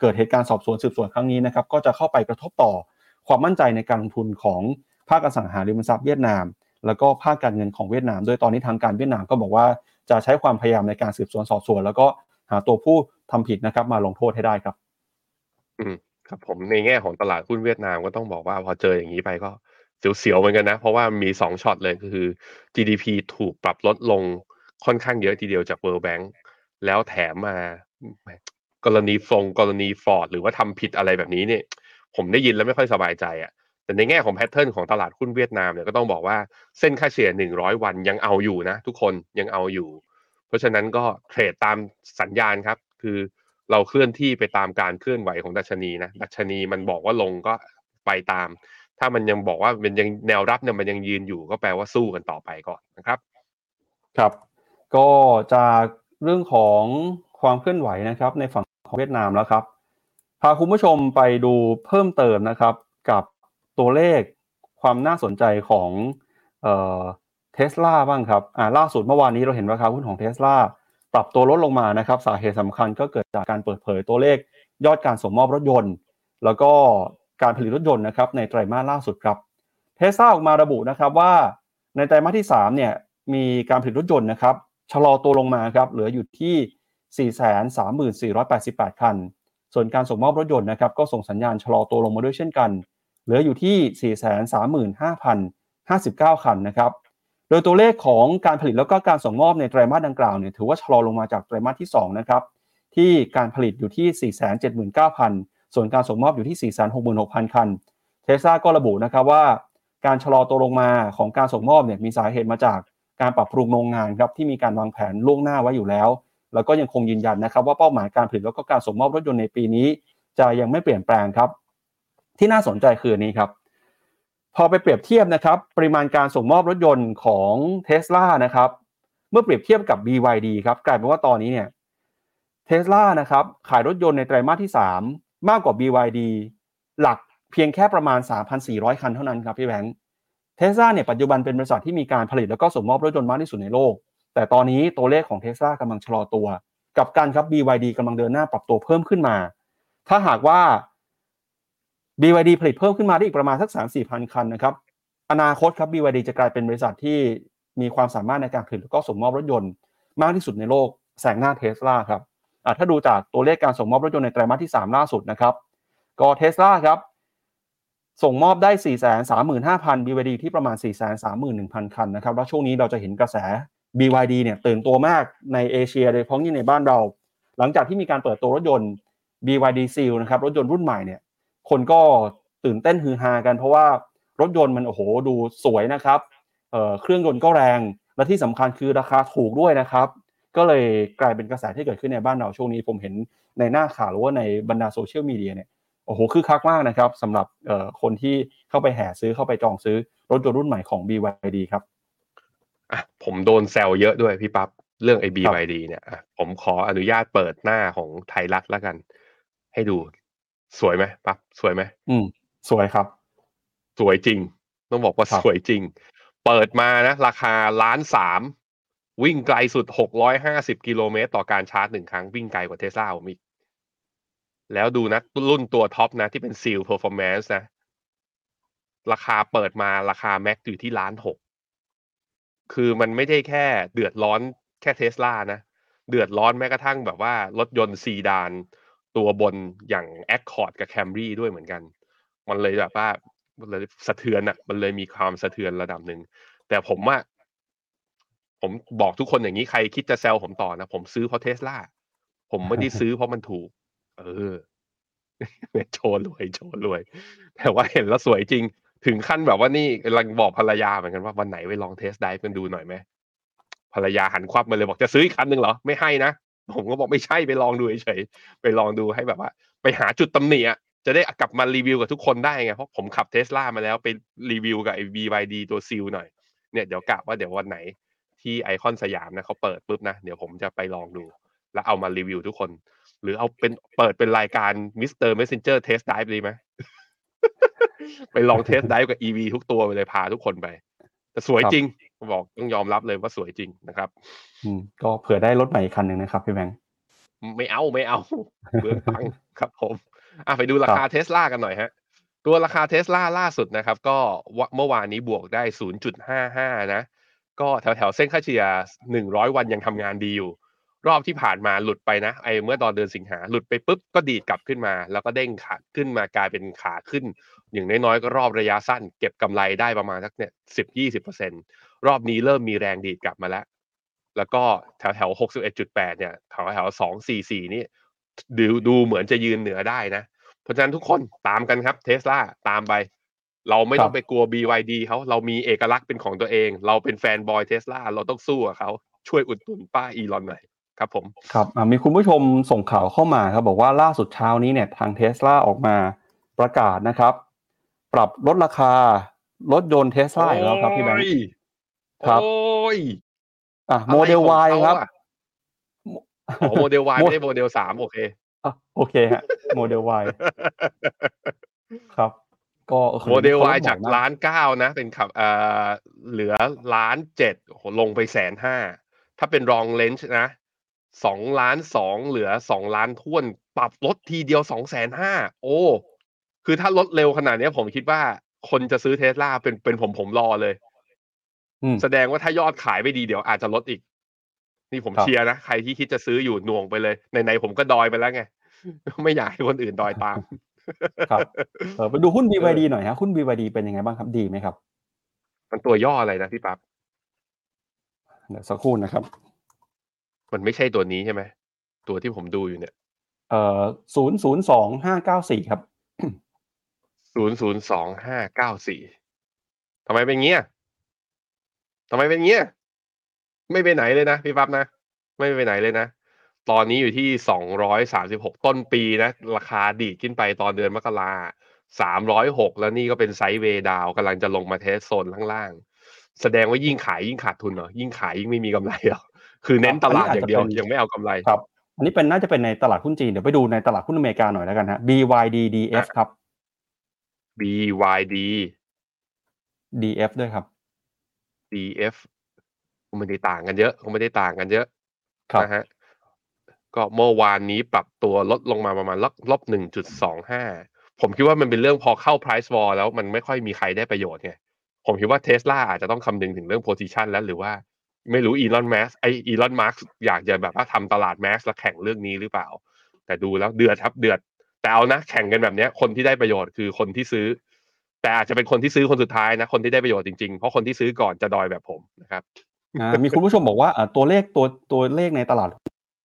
เกิดเหตุการณ์สอบสวนสืบสวนครั้งนี้นะครับก็จะเข้าไปกระทบต่อความมั่นใจในการลงทุนของภาคอสังหาริมทรัพย์เวียดนาม แล้วก็ภาคการเงินของเวียดนามโดยตอนนี้ทางการเวียดนามก็บอกว่าจะใช้ความพยายามในการสืบสวนสอบสวน แล้วก็หาตัวผู้ทำผิดนะครับมาลงโทษให้ได้ครับ อืมครับผมในแง่ของตลาดหุ้นเวียดนามก็ต้องบอกว่าพอเจออย่างนี้ไปก็เสียวๆเหมือนกันนะ เพราะว่ามีสองช็อตเลยก็คือ GDP ถูกปรับลดลงค่อนข้างเยอะทีเดียวจาก World Bank แล้วแถมมา กรณีฟงกรณี fraud หรือว่าทำผิดอะไรแบบนี้เนี่ย ผมได้ยินแล้วไม่ค่อยสบายใจอะ่ะแต่ในแง่ของ pattern ของตลาดหุ้นเวียดนามเนี่ยก็ต้องบอกว่าเส้นค่าเฉลี่ย 100 วันยังเอาอยู่นะ ทุกคนยังเอาอยู่ เพราะฉะนั้นก็ trade ตามสัญญาณครับ คือเราเคลื่อนที่ไปตามการเคลื่อนไหวของดัชนีนะดัชนีมันบอกว่าลงก็ไปตาม ถ้ามันยังบอกว่ามันยังแนวรับเนี่ยมันยังยืนอยู่ก็แปลว่าสู้กันต่อไปก่อนนะครับ ครับ ก็จากเรื่องของ ความเคลื่อนไหวนะครับ ในฝั่งของเวียดนามแล้วครับ พาคุณผู้ชมไปดูเพิ่มเติมนะครับ กับตัวเลขความน่าสนใจของเทสลาบ้างครับล่าสุดเมื่อวานนี้เราเห็นราคาหุ้นของเทสลาปรับตัวลดลงมานะครับสาเหตุสำคัญก็เกิดจากการเปิดเผยตัวเลขยอดการส่งมอบรถยนต์ แล้วก็การผลิตรถยนต์นะครับในไตรมาสล่าสุดครับเทสลาออกมาระบุนะครับว่าในไตรมาสที่3เนี่ยมีการผลิตรถยนต์นะครับชะลอตัวลงมาครับเหลืออยู่ที่ 434,488 คัน ส่วนการส่งมอบรถยนต์นะครับก็ส่งสัญญาณชะลอตัวลงมาด้วยเช่นกัน เหลืออยู่ที่ 435,059 คันนะครับโดยตัวเลขของการผลิตแล้วก็การส่งมอบในไตรมาสดังกล่าวเนี่ยถือว่าชะลอลงมาจากไตรมาสที่2นะครับที่การผลิตอยู่ที่ 479,000 ส่วนการส่งมอบอยู่ที่ 466,000 คัน เทสซาก็ระบุนะครับว่า การชะลอตัวลงมาของการส่งมอบเนี่ยมีสาเหตุมาจากการปรับปรุงโรงงานครับที่มีการวางแผนล่วงหน้าไว้อยู่แล้ว แล้วก็ยังคงยืนยันนะครับว่าเป้าหมายการผลิตแล้วก็การส่งมอบรถยนต์ในปีนี้ จะยังไม่เปลี่ยนแปลงครับ ที่น่าสนใจคือนี้ครับ พอไปเปรียบเทียบนะครับปริมาณการส่งมอบรถยนต์ของเท s l a นะครับเมื่อเปรียบเทียบกับ BYD ครับกลายเป็นว่าตอนนี้เนี่ยเท s l a นะครับขายรถยนต์ในไตรมาสที่ 3 มากกว่า BYD หลักเพียงแค่ประมาณ 3,400 คันเท่านั้นครับพี่แบงค์เทสลาเนี่ยปัจจุบันเป็นบริษัทที่มีการผลิตแล้วก็ส่งมอบรถยนต์มากที่สุดในโลก แต่ตอนนี้ตัวเลขของเทสลากำลังชะลอตัว กับการครับ BYD กำลังเดินหน้าปรับตัวเพิ่มขึ้นมา ถ้าหากว่า BYD ผลิตเพิ่มขึ้นมาได้อีกประมาณสัก3 4พันคันนะครับอนาคตครับ BYD จะกลายเป็นบริษัทที่มีความสามารถในการผลิตแล้วก็ส่งมอบรถยนต์ มากที่สุดในโลกแซงหน้าเทสลาครับถ้าดูจากตัวเลขการส่งมอบรถยนต์ในไตรมาสที่ 3 ล่าสุดนะครับ ก็เทสลาครับส่งมอบได้ 435,000 BYD ที่ประมาณ 431,000 คันนะครับ แล้วช่วงนี้เราจะเห็นกระแส BYD เนี่ยตื่นตัวมากในเอเชียโดยเฉพาะยิ่งในบ้านเรา หลังจากที่มีการเปิดตัวรถยนต์ BYD Seal นะครับรถยนต์รุ่นใหม่เนี่ยคนก็ตื่นเต้นฮือฮากัน เพราะว่ารถยนต์มันโอ้โหดูสวยนะครับเเครื่องยนต์ก็แรง และที่สำคัญคือราคาถูกด้วยนะครับ ก็เลยกลายเป็นกระแสที่เกิดขึ้นในบ้านเราช่วงนี้ ผมเห็นในหน้าข่าวหรือว่าในบรรดาโซเชียลมีเดียเนี่ยโอ้โหคือคักมากนะครับสำหรับคนที่เข้าไปแห่ซื้อเข้าไปจองซื้อรถยนต์รุ่นใหม่ของ BYD ครับ อะผมโดนแซวเยอะด้วยพี่ปับ๊บเรื่องไอ้ BYD เนี่ยอะผมขออนุญาตเปิดหน้าของไทยรัฐแล้วกัน ให้ดู สวยไหมปั๊บสวยไหมอืม สวยครับ สวยจริง ต้องบอกว่าสวยจริง เปิดมานะ ราคาล้านสามวิ่งไกลสุดหกร้อยห้าสิบกิโลเมตรต่อการชาร์จหนึ่งครั้งวิ่งไกลกว่าเทสลาผมอีก แล้วดูนะรุ่นตัว top นะ ที่เป็น Seal Performance นะ ราคาเปิดมาราคา max อยู่ที่ล้านหก คือมันไม่ได้แค่เดือดร้อนแค่เทสลานะ เดือดร้อนแม้กระทั่งแบบว่ารถยนต์ซีดาน ตัวบนอย่าง Accord กับ Camry ด้วยเหมือนกัน มันเลยแบบว่ามันเลยสะเทือนอะมันเลยมีความสะเทือนระดับหนึ่ง แต่ผมว่า ผมบอกทุกคนอย่างนี้ใครคิดจะแซวผมต่อนะ ผมซื้อเพราะเทสลาผมไม่ได้ซื้อเพราะมันถูก เออโชว์รวยโชว์รวย แต่ว่าเห็นแล้วสวยจริง ถึงขั้นแบบว่านี่กำลังบอกภรรยาเหมือนกันว่าวันไหนไปลองเทสได้กันดูหน่อยไหมภรรยาหันควับมาเลยบอกจะซื้ออีกคันหนึ่งเหรอไม่ให้นะผมก็บอกไม่ใช่ไปลองดูเฉยๆไปลองดูให้แบบว่า ไปหาจุดตำหนิอะจะได้กลับมารีวิวกับทุกคนได้ไงเพราะผมขับเทสลามาแล้วไปรีวิวกับไอ้ BYD ตัว Seal หน่อยเนี่ยเดี๋ยวกะว่าเดี๋ยววันไหนที่ไอคอนสยามนะเขาเปิดปุ๊บนะเดี๋ยวผมจะไปลองดู แล้วเอามารีวิวทุกคน หรือเอาเป็นเปิดเป็นรายการ Mr. Messenger test drive ดีไหม ไปลอง test drive กับ EV ทุกตัวไปเลยพาทุกคนไป แต่สวยจริงบอกต้องยอมรับเลยว่าสวยจริงนะครับอืมก็เผื่อได้รถใหม่อีกคันหนึ่งนะครับพี่แบงค์ไม่เอาไม่เอาเบื่อตังครับผมอะไปดูราคาเทสลากันหน่อยฮะ ตัวราคาเทสลาล่าสุดนะครับ ก็เมื่อวานนี้บวกได้ 0.55 นะ ก็แถวแถวเส้นค่าเฉลี่ย100 วันยังทำงานดีอยู่ รอบที่ผ่านมาหลุดไปนะไอ้เมื่อตอนเดือนสิงหาหลุดไปปุ๊บก็ดีดกลับขึ้นมา แล้วก็เด้งขาขึ้นมากลายเป็นขาขึ้น อย่างน้อยๆก็รอบระยะสั้น เก็บกำไรได้ประมาณสักเนี่ยสิบยี่สิบเปอร์เซ็นรอบนี้เริ่มมีแรงดีดกลับมาแล้ว แล้วก็แถวแถวหกสิบเอ็ดจุดแปดเนี่ยแถวแถวสองสี่สี่นี่ดูดูเหมือนจะยืนเหนือได้นะ เพราะฉะนั้นทุกคนตามกันครับเทสลาตามไป เราไม่ต้องไปกลัว BYD เขาเรามีเอกลักษณ์เป็นของตัวเอง เราเป็น fanboy เทสลาเราต้องสู้กับเขาช่วยอุดหนุนป๋าอีลอนหน่อย ครับผมครับมีคุณผู้ชมส่งข่าวเข้ามาครับบอกว่าล่าสุดเช้านี้เนี่ยทางเทสลาออกมาประกาศนะครับ ปรับลดราคารถยนต์เทสลาแล้วครับพี่แบงค์ครับโอ้ยอะโมเดล Y ครับโมเดล Y ไม่ได้โมเดลสามโอเคอะโอเคฮะโมเดล Y ครับก็โมเดล Y จากล้านเก้านะ เป็นขับเอ่อเหลือล้านเจ็ดลงไปแสนห้าถ้าเป็น long range นะ สองล้านสองเหลือสองล้านถ้วน ปรับลดทีเดียวสองแสนห้าโอ้ คือถ้าลดเร็วขนาดนี้ผมคิดว่าคนจะซื้อเทสลาเป็นเป็นผมผมรอเลยแสดงว่าถ้ายอดขายไม่ดีเดี๋ยวอาจจะลดอีก นี่ผมเชียร์นะ ใครที่คิดจะซื้ออยู่หน่วงไปเลยในๆผมก็ดอยไปแล้วไง ไม่อยากให้คนอื่นดอยตาม ครับเออไปดูหุ้น BYD หน่อยฮะหุ้น BYD เป็นยังไงบ้างครับดีไหมครับ มันตัวย่ออะไรนะพี่ปั๊บเดี๋ยวสักครู่นะครับ มันไม่ใช่ตัวนี้ใช่ไหมตัวที่ผมดูอยู่เนี่ย เอ่อศูนย์ศูนย์สองห้าเก้าสี่ครับศูนย์ศูนย์สองห้าเก้าสี่ทำไมเป็นเงี้ยทำไมเป็นเงี้ยไม่ไปไหนเลยนะพี่ปั๊บนะ ไม่ไปไหนเลยนะ ตอนนี้อยู่ที่สองร้อยสามสิบหกต้นปีนะ ราคาดีดขึ้นไปตอนเดือนมกราสามร้อยหกแล้วนี่ก็เป็นไซด์เวดาวกำลังจะลงมาเทสโซนข้างล่าง แสดงว่ายิ่งขายยิ่งขาดทุนเหรอ ยิ่งขายยิ่งไม่มีกำไรหรอ คือเน้นตลาดอย่างเดียวยังไม่เอากำไรครับอันนี้เป็นน่าจะเป็นในตลาดหุ้นจีนเดี๋ยวไปดูในตลาดหุ้นอเมริกาหน่อยแล้วกันฮะ BYDDF ครับ BYD DF ด้วยครับ DF คงไม่ได้ต่างกันเยอะคงไม่ได้ต่างกันเยอะนะฮะก็เมื่อวานนี้ปรับตัวลดลงมาประมาณลบลบหนึ่งจุดสองห้าผมคิดว่ามันเป็นเรื่องพอเข้า price war แล้วมันไม่ค่อยมีใครได้ประโยชน์ไงผมคิดว่าเทสลาอาจจะต้องคำนึงถึงเรื่อง position แล้วหรือว่า ไม่รู้อีลอนแมสไออีลอนมาร์กอยากจะแบบว่าทำตลาดแมสแล้วแข่งเรื่องนี้หรือเปล่า แต่ดูแล้วเดือดครับเดือด แต่เอานะแข่งกันแบบนี้คนที่ได้ประโยชน์คือคนที่ซื้อ แต่อาจจะเป็นคนที่ซื้อคนสุดท้ายนะ คนที่ได้ประโยชน์จริงๆ เพราะคนที่ซื้อก่อนจะดอยแบบผมนะครับมีคุณผู้ชมบอกว่าตัวเลขตัวตัวเลขในตลาด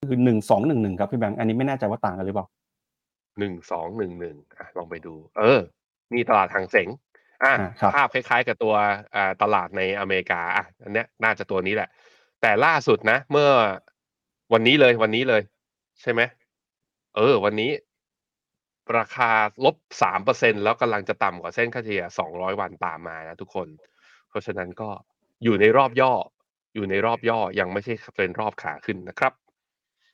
คือหนึ่งสองหนึ่งหนึ่งครับพี่แบงค์อันนี้ไม่แน่ใจว่าต่างกันหรือเปล่าหนึ่งสองหนึ่งหนึ่งอะลองไปดู เออ นี่ตลาดหางเสง อะอ่าครับภาพคล้ายๆกับตัวอ่าตลาดในอเมริกาอะอันเนี้ยน่าจะตัวนี้แหละ แต่ล่าสุดนะ เมื่อวันนี้เลยวันนี้เลย ใช่ไหมเออ วันนี้ ราคาลบสามเปอร์เซ็นแล้วกำลังจะต่ำกว่าเส้นค่าเฉลี่ยสองร้อยวันตามมานะทุกคน เพราะฉะนั้นก็อยู่ในรอบย่อ อยู่ในรอบย่อยังไม่ใช่เป็นรอบขาขึ้นนะครับ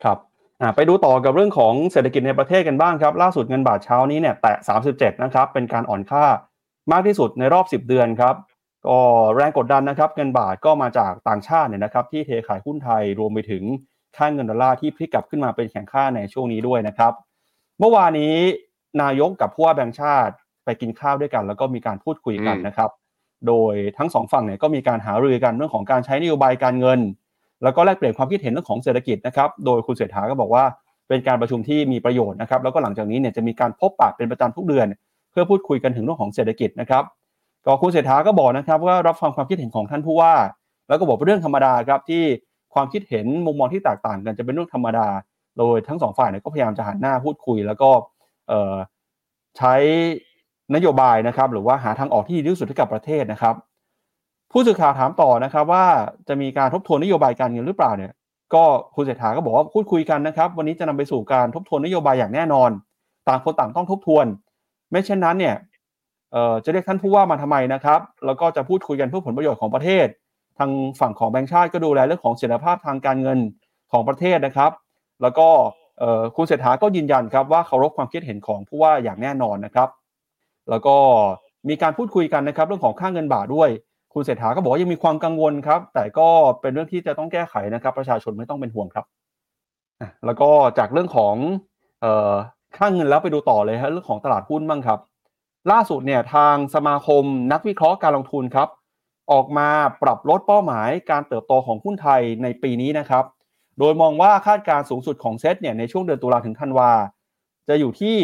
ครับอ่าไปดูต่อกับเรื่องของเศรษฐกิจในประเทศกันบ้างครับ ล่าสุดเงินบาทเช้านี้เนี่ยแตะ37 นะครับ เป็นการอ่อนค่า มากที่สุดในรอบ 10 เดือนครับก็แรงกดดันนะครับเงินบาทก็มาจากต่างชาติเนี่ยนะครับที่เทขายหุ้นไทยรวมไปถึงค่าเงินดอลลาร์ที่พลิกกลับขึ้นมาเป็นแข็งค่าในช่วงนี้ด้วยนะครับ เมื่อวานนี้นายกกับผู้ว่าแบงค์ชาติไปกินข้าวด้วยกัน แล้วก็มีการพูดคุยกันนะครับ โดยทั้งสองฝั่งเนี่ยก็มีการหารือกันเรื่องของการใช้นโยบายการเงิน แล้วก็แลกเปลี่ยนความคิดเห็นเรื่องของเศรษฐกิจนะครับโดยคุณเศรษฐาก็บอกว่าเป็นการประชุมที่มีประโยชน์นะครับแล้วก็หลังจากนี้เนี่ยจะมีการพบปะเป็นประจำทุกเดือน เพื่อพูดคุยกันถึงเรื่องของเศรษฐกิจนะครับก็คุณเศรษฐาก็บอกนะครับว่ารับฟังความคิดเห็นของท่านผู้ว่า แล้วก็บอกเป็นเรื่องธรรมดาครับที่ความคิดเห็นมุมมองที่แตกต่างกันจะเป็นเรื่องธรรมดา โดยทั้งสองฝ่ายเนี่ยก็พยายามจะหันหน้าพูดคุย แล้วก็ใช้นโยบายนะครับหรือว่าหาทางออกที่ดีที่สุดให้กับประเทศนะครับ ผู้สื่อข่าวถามต่อนะครับว่าจะมีการทบทวนนโยบายการเงินหรือเปล่าเนี่ยก็คุณเศรษฐาก็บอกว่าพูดคุยกันนะครับ วันนี้จะนำไปสู่การทบทวนนโยบายอย่างแน่นอน ต่างคนต่างต้องทบทวน ไม่เช่นนั้นเนี่ยจะเรียกท่านผู้ว่ามาทำไมนะครับ แล้วก็จะพูดคุยกันเพื่อผลประโยชน์ของประเทศ ทางฝั่งของแบงก์ชาติก็ดูแลเรื่องของเสถียรภาพทางการเงินของประเทศนะครับ แล้วก็คุณเศรษฐาก็ยืนยันครับว่าเคารพความคิดเห็นของผู้ว่าอย่างแน่นอนนะครับ แล้วก็มีการพูดคุยกันนะครับ เรื่องของค่าเงินบาทด้วย คุณเศรษฐาก็บอกว่ายังมีความกังวลครับ แต่ก็เป็นเรื่องที่จะต้องแก้ไขนะครับ ประชาชนไม่ต้องเป็นห่วงครับ แล้วก็จากเรื่องของ ค่าเงินแล้วไปดูต่อเลยฮะเรื่องของตลาดหุ้นบ้างครับ ล่าสุดเนี่ยทางสมาคมนักวิเคราะห์การลงทุนครับ ออกมาปรับลดเป้าหมายการเติบโตของหุ้นไทยในปีนี้นะครับ โดยมองว่าคาดการณ์สูงสุดของเซตเนี่ยในช่วงเดือนตุลาถึงธันวา จะอยู่ที่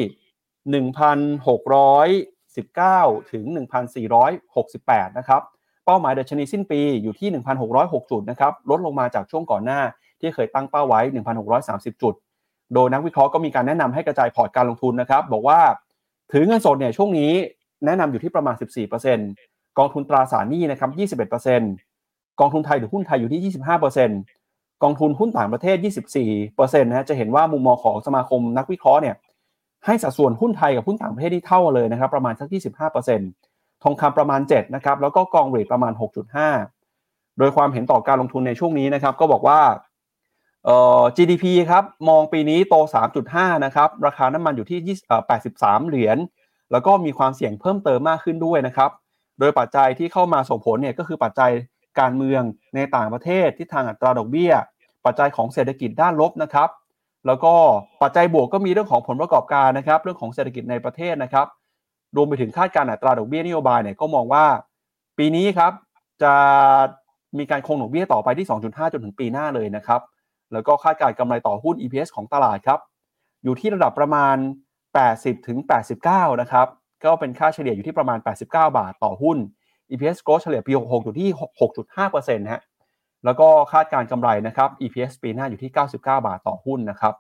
1,619ถึง1,468นะครับเป้าหมายดัชนีสิ้นปีอยู่ที่ 1,606 จุดนะครับลดลงมาจากช่วงก่อนหน้าที่เคยตั้งเป้าไว้ 1,630 จุด โดยนักวิเคราะห์ก็มีการแนะนำให้กระจายพอร์ตการลงทุนนะครับ บอกว่าถือเงินสดเนี่ยช่วงนี้แนะนำอยู่ที่ประมาณ 14%กองทุนตราสารหนี้นะครับ 21%กองทุนไทยหรือหุ้นไทยอยู่ที่ 25%กองทุนหุ้นต่างประเทศ 24%นะจะเห็นว่ามุมมองของสมาคมนักวิเคราะห์เนี่ยให้สัดส่วนหุ้นไทยกับหุ้นต่างประเทศที่เท่าเลยนะครับ ประมาณสัก 25%ทองคำประมาณ7นะครับแล้วก็กองเรทประมาณ 6.5 โดยความเห็นต่อการลงทุนในช่วงนี้นะครับก็บอกว่า เอ่อ GDP ครับมองปีนี้โต 3.5 นะครับ ราคาน้ำมันอยู่ที่ 83 เหรียญ แล้วก็มีความเสี่ยงเพิ่มเติมมากขึ้นด้วยนะครับ โดยปัจจัยที่เข้ามาส่งผลเนี่ยก็คือปัจจัยการเมืองในต่างประเทศที่ทางอัตราดอกเบี้ย ปัจจัยของเศรษฐกิจด้านลบนะครับ แล้วก็ปัจจัยบวกก็มีเรื่องของผลประกอบการนะครับ เรื่องของเศรษฐกิจในประเทศนะครับ รวมไปถึงคาดการณ์อัตราดอกเบี้ยนโยบายเนี่ยก็มองว่า ปีนี้ครับจะมีการคงดอกเบี้ยต่อไปที่ 2.5 จนถึงปีหน้าเลยนะครับ แล้วก็คาดการณ์กำไรต่อหุ้น EPS ของตลาดครับ อยู่ที่ระดับประมาณ 80ถึง89 นะครับ ก็เป็นค่าเฉลี่ยอยู่ที่ประมาณ 89 บาทต่อหุ้น EPS growth เฉลี่ยปี66อยู่ที่6.5%ฮะแล้วก็คาดการกำไรนะครับ EPS ปีหน้าอยู่ที่ 99 บาทต่อหุ้นนะครับ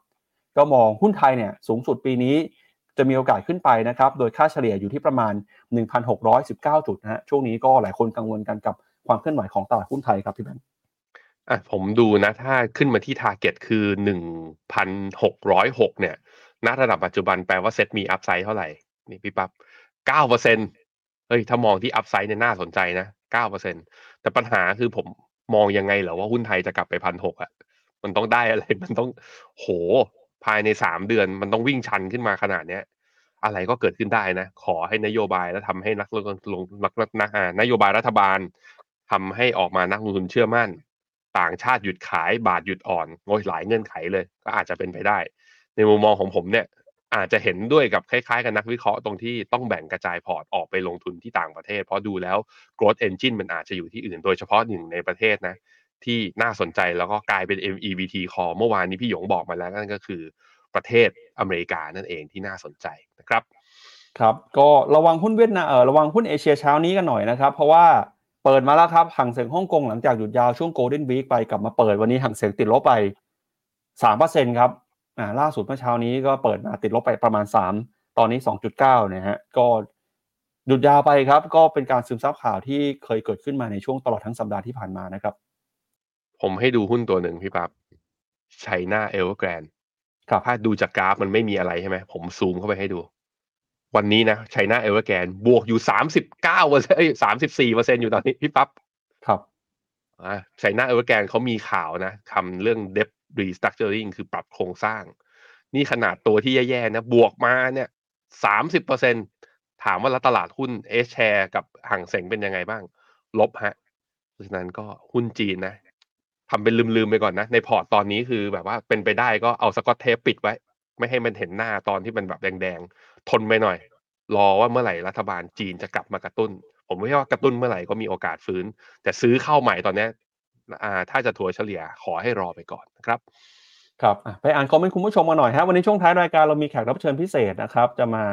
ก็มองหุ้นไทยเนี่ยสูงสุดปีนี้จะมีโอกาสขึ้นไปนะครับ โดยค่าเฉลี่ยอยู่ที่ประมาณ 1,619 จุดนะฮะ ช่วงนี้ก็หลายคนกังวลกันกับความเคลื่อนไหวของตลาดหุ้นไทยครับพี่แบงค์ อะผมดูนะ ถ้าขึ้นมาที่ Target คือหนึ่งพันหกร้อยหกเนี่ย ณ ระดับปัจจุบันแปลว่าเซ็ตมี upside เท่าไหร่ นี่พี่ปั๊บเก้าเปอร์เซ็นเฮ้ย ถ้ามองที่ upside เนี่ยน่าสนใจนะเก้าเปอร์เซ็นแต่ปัญหาคือผมมองยังไงเหรอว่าหุ้นไทยจะกลับไปพันหกอะ มันต้องได้อะไร มันต้อง โห ภายในสามเดือนมันต้องวิ่งชันขึ้นมาขนาดเนี้ย อะไรก็เกิดขึ้นได้นะ ขอให้นโยบายแล้วทำให้นักลงทุนลงนักนักนโยบายรัฐบาลทำให้ออกมานักลงทุนเชื่อมั่น ต่างชาติหยุดขายบาทหยุดอ่อนโอ้ยหลายเงื่อนไขเลย ก็อาจจะเป็นไปได้ ในมุมมองของผมเนี่ยอาจจะเห็นด้วยกับคล้ายๆ กับนักวิเคราะห์ตรงที่ต้องแบ่งกระจายพอร์ตออกไปลงทุนที่ต่างประเทศ เพราะดูแล้ว growth engine มันอาจจะอยู่ที่อื่น โดยเฉพาะหนึ่งในประเทศนะ ที่น่าสนใจแล้วก็กลายเป็น MEVT call เมื่อวานนี้พี่หยงบอกมาแล้วนั่นก็คือประเทศอเมริกานั่นเองที่น่าสนใจนะครับครับก็ระวังหุ้นเวียดนามเออระวังหุ้นเอเชียเช้านี้กันหน่อยนะครับ เพราะว่า เปิดมาแล้วครับฮั่งเส็งฮ่องกงหลังจากหยุดยาวช่วง Golden Week ไปกลับมาเปิดวันนี้ฮั่งเส็งติดลบไปสามเปอร์เซ็นครับอ่าล่าสุดเมื่อเช้านี้ก็เปิดมาติดลบไปประมาณสามตอนนี้สองจุดเก้าเนี่ยฮะก็หยุดยาวไปครับ ก็เป็นการซึมซับข่าวที่เคยเกิดขึ้นมาในช่วงตลอดทั้งสัปดาห์ที่ผ่านมานะครับ ผมให้ดูหุ้นตัวหนึ่งพี่ปั๊บ China Evergrande ครับถ้าดูจากกราฟมันไม่มีอะไรใช่ไหมผมซูมเข้าไปให้ดู วันนี้นะ China Evergrande บวกอยู่สามสิบเก้าเปอร์เซ็นต์สามสิบสี่เปอร์เซ็นอยู่ตอนนี้พี่ปั๊บครับอ่า China Evergrande เขามีข่าวนะทำเรื่อง debt restructuring คือปรับโครงสร้าง นี่ขนาดตัวที่แย่ๆนะ บวกมาเนี่ยสามสิบเปอร์เซ็นถามว่าแล้วตลาดหุ้น H-share กับฮั่งเส็งเป็นยังไงบ้าง ลบฮะเพราะฉะนั้นก็หุ้นจีนนะทำเป็นลืมๆไปก่อนนะ ในพอร์ตตอนนี้คือแบบว่าเป็นไปได้ก็เอาสกอตเทปปิดไว้ ไม่ให้มันเห็นหน้าตอนที่มันแบบแดงๆ ทนไปหน่อย รอว่าเมื่อไหร่รัฐบาลจีนจะกลับมากระตุ้น ผมไม่ใช่ว่ากระตุ้นเมื่อไหร่ก็มีโอกาสฟื้น แต่ซื้อเข้าใหม่ตอนเนี้ยอ่าถ้าจะถัวเฉลี่ยขอให้รอไปก่อนนะครับครับอะไปอ่านคอมเมนต์คุณผู้ชมมาหน่อยฮะวันนี้ช่วงท้ายรายการเรามีแขกรับเชิญพิเศษนะครับจะมา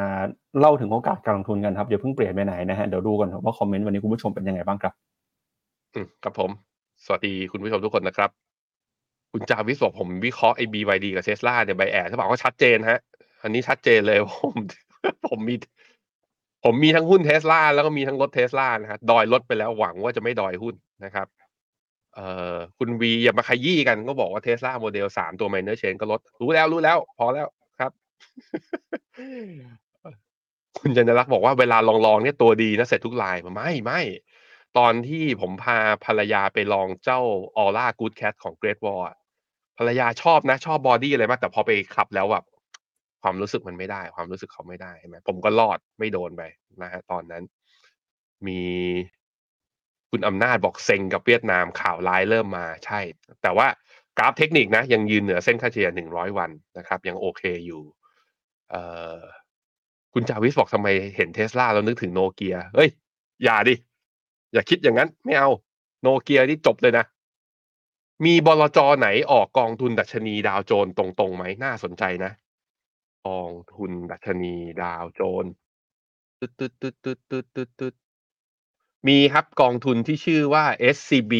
เล่าถึงโอกาสการลงทุนกันครับอย่าเพิ่งเปลี่ยนไปไหนนะฮะเดี๋ยวดูก่อนครับว่าคอมเมนต์วันนี้คุณผู้ชมเป็นยังไงบ้างครับอืมครับผม สวัสดีคุณผู้ชมทุกคนนะครับ คุณจาวิสบอกผมวิเคราะห์ไอ้ BYD กับเทสลาเนี่ย bias ถ้าบอกว่าชัดเจนฮะ อันนี้ชัดเจนเลยผมผมมี ผมมีทั้งหุ้นเทสลาแล้วก็มีทั้งรถเทสลานะฮะดอยรถไปแล้วหวังว่าจะไม่ดอยหุ้นนะครับ เอ่อคุณวีอย่ามาขยี้กันก็บอกว่าเทสลาโมเดลสามตัว minor change ก็ลดรู้แล้วรู้แล้ว พอแล้วครับ คุณจันทรักษ์บอกว่าเวลาลองลองๆเนี่ยตัวดีนะเสร็จทุกรายไม่ไม่ตอนที่ผมพาภรรยาไปลองเจ้า ORA Good Cat ของ Great Wall อะ ภรรยาชอบนะ ชอบ body อะไรมากแต่พอไปขับแล้วแบบความรู้สึกมันไม่ได้ ความรู้สึกเขาไม่ได้ใช่ไหมผมก็รอดไม่โดนไปนะฮะตอนนั้น มีคุณอำนาจบอกเซ็งกับเวียดนามข่าวร้ายเริ่มมาใช่ แต่ว่ากราฟเทคนิคนะ ยังยืนเหนือเส้นค่าเฉลี่ยหนึ่งร้อยวันนะครับ ยังโอเคอยู่ เออคุณจาวิสบอกทำไมเห็นเทสลาแล้วนึกถึงโนเกียเฮ้ย อย่าดิ อย่าคิดอย่างนั้น ไม่เอา โนเกียนี่จบเลยนะ มีบลจไหนออกกองทุนดัชนีดาวโจนส์ตรงๆไหมน่าสนใจนะ กองทุนดัชนีดาวโจนส์ตึ๊ดตึ๊ดตึ๊ดตึ๊ดตึ๊ดตึ๊ดตึ๊ดมีครับกองทุนที่ชื่อว่า SCB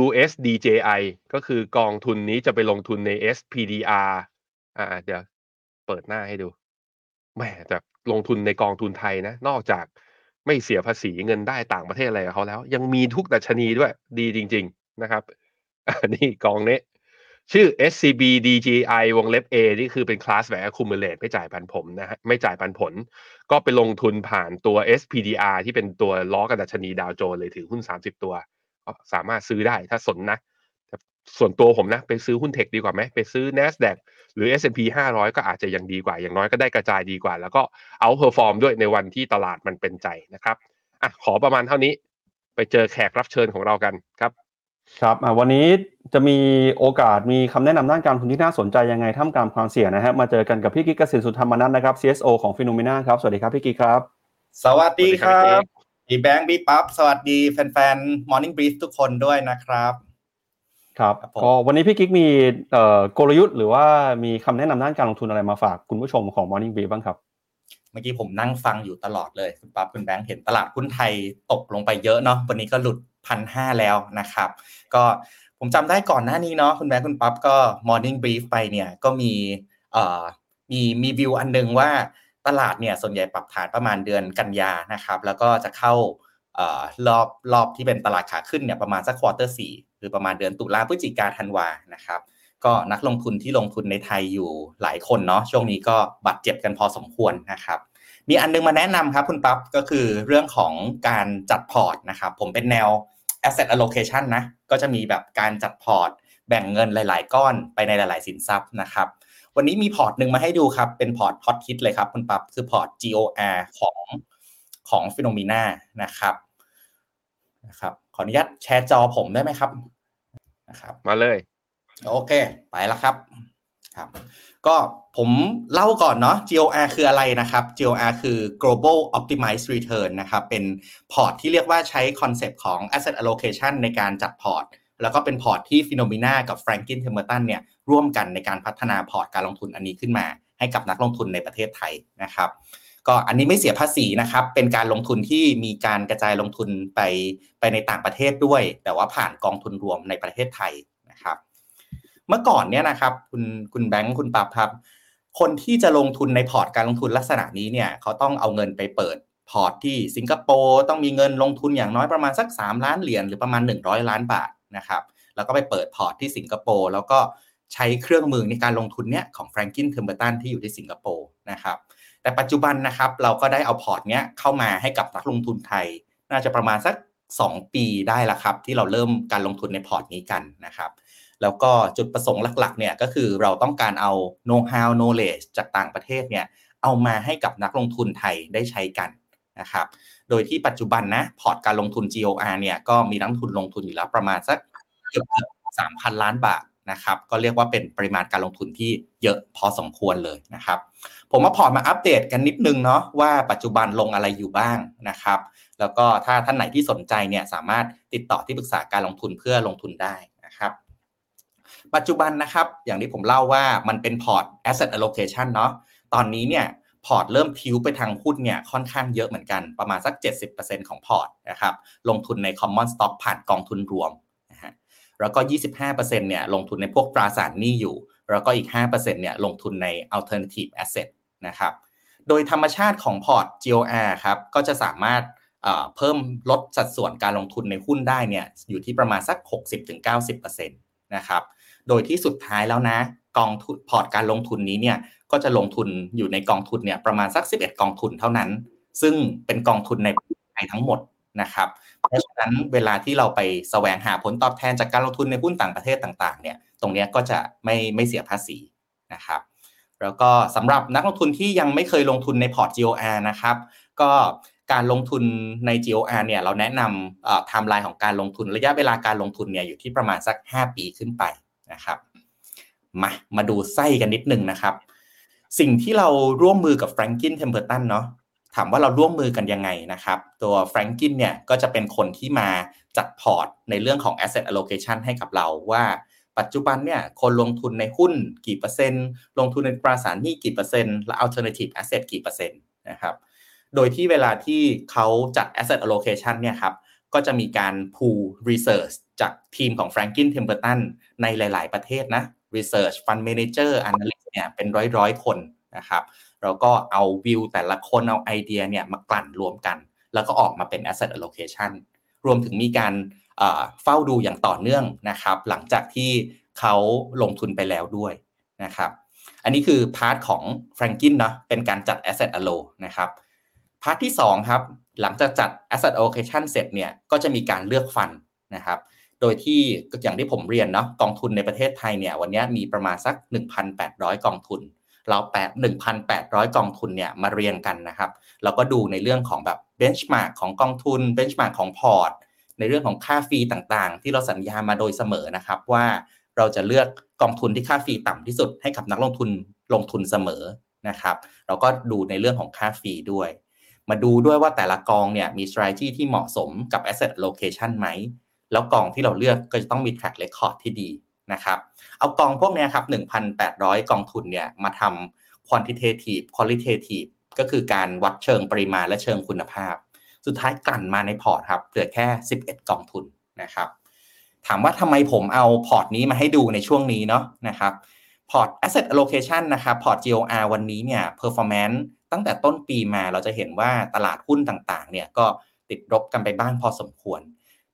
USDJI ก็คือกองทุนนี้จะไปลงทุนใน SPDR อ่าเดี๋ยวเปิดหน้าให้ดูแหมแต่ลงทุนในกองทุนไทยนะ นอกจากไม่เสียภาษีเงินได้ต่างประเทศอะไรกับเขาแล้ว ยังมีทุกดัชนีด้วย ดีจริง ๆ นะครับอันนี้กองนี้ชื่อ SCB DGI วงเล็บ A นี่คือเป็น class แบบ accumulate ไม่จ่ายปันผลนะฮะไม่จ่ายปันผล ก็ไปลงทุนผ่านตัว SPDR ที่เป็นตัวล้อกับดัชนีดาวโจนส์เลยถือหุ้น 30 ตัวก็สามารถซื้อได้ถ้าสนนะแต่ส่วนตัวผมนะ ไปซื้อหุ้น tech ดีกว่าไหมไปซื้อ NASDAQ หรือ S&P 500 ก็อาจจะยังดีกว่า อย่างน้อยก็ได้กระจายดีกว่า แล้วก็ outperform ด้วยในวันที่ตลาดมันเป็นใจนะครับอะขอประมาณเท่านี้ ไปเจอแขกรับเชิญของเรากันครับ ครับอะวันนี้จะมีโอกาสมีคำแนะนำด้านการลงทุนที่น่าสนใจยังไงท่ามกลางความเสี่ยงนะฮะมาเจอกันกับพี่กิ๊กเกษตรสุธรรมนันท์นะครับ CSO ของ Finnomena ครับสวัสดีครับพี่กิ๊กครับ สวัสดีครัสวัสดีครับบพี่แบงค์พี่ปั๊บสวัสดีแฟนๆ Morning Brief ทุกคนด้วยนะครับครับครับผมก็วันนี้พี่กิ๊กมีเอ่อกลยุทธ์ หรือว่ามีคำแนะนำด้านการลงทุนอะไรมาฝากคุณผู้ชมของ Morning Brief บ้างครับเมื่อกี้ผมนั่งฟังอยู่ตลอดเลยคุณปั๊บคุณแบงค์เห็นตลาดหุ้นไทยตกลงไปเยอะเนาะวันนี้ก็หลุด พันห้าแล้วนะครับ ก็ผมจำได้ก่อนหน้านี้เนาะคุณแบงค์คุณปั๊บก็ Morning Brief ไปเนี่ยก็มีเอ่อมีมีวิวอันนึงว่าตลาดเนี่ยส่วนใหญ่ปรับฐานประมาณเดือนกันยานะครับ แล้วก็จะเข้าเอ่อรอบรอบที่เป็นตลาดขาขึ้นเนี่ยประมาณสัก quarter สี่หรือประมาณเดือนตุลาพฤศจิกาธันวานะครับ ก็นักลงทุนที่ลงทุนในไทยอยู่หลายคนเนาะช่วงนี้ก็บาดเจ็บกันพอสมควรนะครับ มีอันนึงมาแนะนำครับคุณปั๊บก็คือเรื่องของการจัดพอร์ตนะครับ ผมเป็นแนว asset allocation นะ ก็จะมีแบบการจัดพอร์ต แบ่งเงินหลาย ๆ ก้อนไปในหลาย ๆ สินทรัพย์นะครับ วันนี้มีพอร์ตหนึ่งมาให้ดูครับ เป็นพอร์ต hot hit เลยครับคุณปั๊บคือพอร์ต GOR ของของ Finnomena นะครับนะครับ ขออนุญาตแชร์จอผมได้ไหมครับนะครับ มาเลย โอเค ไปแล้วครับ ครับก็ผมเล่าก่อนเนาะ GOR คืออะไรนะครับ GOR คือ global optimized return นะครับ เป็นพอร์ตที่เรียกว่าใช้ concept ของ asset allocation ในการจัดพอร์ต แล้วก็เป็นพอร์ตที่ Finnomena กับ Franklin Templeton เนี่ยร่วมกันในการพัฒนาพอร์ตการลงทุนอันนี้ขึ้นมา ให้กับนักลงทุนในประเทศไทยนะครับ ก็อันนี้ไม่เสียภาษีนะครับ เป็นการลงทุนที่มีการกระจายลงทุนไปไปในต่างประเทศด้วย แต่ว่าผ่านกองทุนรวมในประเทศไทย เมื่อก่อนเนี่ยนะครับคุณคุณแบงค์คุณปั๊บครับคนที่จะลงทุนในพอร์ตการลงทุนลักษณะนี้เนี่ยเขาต้องเอาเงินไปเปิดพอร์ตที่สิงคโปร์ต้องมีเงินลงทุนอย่างน้อยประมาณสัก 3 ล้านเหรียญหรือประมาณ 100 ล้านบาทนะครับแล้วก็ไปเปิดพอร์ตที่สิงคโปร์แล้วก็ใช้เครื่องมือในการลงทุนเนี้ยของ Franklin Templeton ที่อยู่ที่สิงคโปร์นะครับแต่ปัจจุบันนะครับเราก็ได้เอาพอร์ตเนี้ยเข้ามาให้กับนักลงทุนไทย น่าจะประมาณสัก 2 ปีได้ละครับ ที่เราเริ่มการลงทุนในพอร์ตนี้กันนะครับ แล้วก็จุดประสงค์หลักๆเนี่ยก็คือเราต้องการเอา know how knowledge จากต่างประเทศเนี่ยเอามาให้กับนักลงทุนไทยได้ใช้กันนะครับโดยที่ปัจจุบันนะพอร์ตการลงทุน GOR เนี่ยก็มีนักลงทุนลงทุนอยู่แล้วประมาณสักเกือบสามพันล้านบาทนะครับก็เรียกว่าเป็นปริมาณการลงทุนที่เยอะพอสมควรเลยนะครับ ผมมาพอร์ตมาอัปเดตกันนิดนึงเนาะว่าปัจจุบันลงอะไรอยู่บ้างนะครับ แล้วก็ถ้าท่านไหนที่สนใจเนี่ยสามารถติดต่อที่ปรึกษาการลงทุนเพื่อลงทุนได้ ปัจจุบันนะครับ อย่างที่ผมเล่าว่ามันเป็นพอร์ต asset allocation เนาะตอนนี้เนี่ยพอร์ตเริ่มพิ้วไปทางหุ้นเนี่ยค่อนข้างเยอะเหมือนกันประมาณสัก 70%ของพอร์ตนะครับลงทุนใน common stock ผ่านกองทุนรวมนะฮะแล้วก็ 25%เนี่ยลงทุนในพวกตราสารหนี้อยู่ แล้วก็อีก 5%เนี่ยลงทุนใน alternative asset นะครับโดยธรรมชาติของพอร์ต GOR ครับก็จะสามารถเพิ่มลดสัดส่วนการลงทุนในหุ้นได้เนี่ยอยู่ที่ประมาณสัก 60-90%นะครับ โดยที่สุดท้ายแล้วนะกองทุนพอร์ตการลงทุนนี้เนี่ยก็จะลงทุนอยู่ในกองทุนเนี่ยประมาณสัก 11 กองทุนเท่านั้น ซึ่งเป็นกองทุนในประเทศไทยทั้งหมดนะครับ เพราะฉะนั้นเวลาที่เราไปแสวงหาผลตอบแทนจากการลงทุนในหุ้นต่างประเทศต่างๆเนี่ยตรงนี้ก็จะไม่ไม่เสียภาษีนะครับแล้วก็สำหรับนักลงทุนที่ยังไม่เคยลงทุนในพอร์ต GOR นะครับ ก็การลงทุนใน GOR เนี่ยเราแนะนำไทม์ไลน์ของการลงทุนระยะเวลาการลงทุนเนี่ยอยู่ที่ประมาณสัก 5 ปีขึ้นไป นะครับมามาดูไส้กันนิดนึงนะครับ สิ่งที่เราร่วมมือกับ Franklin Templeton เนาะถามว่าเราร่วมมือกันยังไงนะครับ ตัว Franklin เนี่ยก็จะเป็นคนที่มาจัดพอร์ตในเรื่องของ asset allocation ให้กับเราว่าปัจจุบันเนี่ยคนลงทุนในหุ้นกี่เปอร์เซ็นต์ ลงทุนในตราสารหนี้กี่เปอร์เซ็นต์ และ alternative asset กี่เปอร์เซ็นต์นะครับ โดยที่เวลาที่เขาจัด asset allocation เนี่ยครับ ก็จะมีการ pool research จากทีมของ Franklin Templeton ในหลาย ๆ ประเทศนะ research fund manager analyst เนี่ยเป็นร้อยๆ คนนะครับเราก็เอาวิวแต่ละคนเอาไอเดียเนี่ยมากลั่นรวมกัน แล้วก็ออกมาเป็น asset allocation รวมถึงมีการเฝ้าดูอย่างต่อเนื่องนะครับ หลังจากที่เขาลงทุนไปแล้วด้วยนะครับ อันนี้คือ part ของ Franklin นาะเป็นการจัด asset allo นะครับ part ที่2ครับหลังจากจัด asset allocation เสร็จเนี่ยก็จะมีการเลือก fund นะครับ โดยที่อย่างที่ผมเรียนเนาะกองทุนในประเทศไทยเนี่ยวันนี้มีประมาณสัก 1,800 กองทุน เราเอา1,800กองทุนเนี่ยมาเรียงกันนะครับเราก็ดูในเรื่องของแบบ benchmark ของกองทุน benchmark ของพอร์ตในเรื่องของค่า fee ต่างๆ ที่เราสัญญามาโดยเสมอนะครับว่าเราจะเลือกกองทุนที่ค่า fee ต่ำที่สุดให้กับนักลงทุนลงทุนเสมอนะครับ เราก็ดูในเรื่องของค่า fee ด้วย มาดูด้วยว่าแต่ละกองเนี่ยมี strategy ที่เหมาะสมกับ asset allocation ไหม แล้วกองที่เราเลือกก็จะต้องมี track record ที่ดีนะครับเอากองพวกนี้ครับ 1,800 กองทุนเนี่ยมาทำ quantitative qualitative ก็คือการวัดเชิงปริมาณและเชิงคุณภาพ สุดท้ายกลั่นมาในพอร์ตครับเหลือแค่ 11 กองทุนนะครับถามว่าทำไมผมเอาพอร์ตนี้มาให้ดูในช่วงนี้เนาะนะครับพอร์ต asset allocation นะครับพอร์ต GOR วันนี้เนี่ย performance ตั้งแต่ต้นปีมาเราจะเห็นว่าตลาดหุ้นต่างๆเนี่ยก็ติดลบกันไปบ้างพอสมควร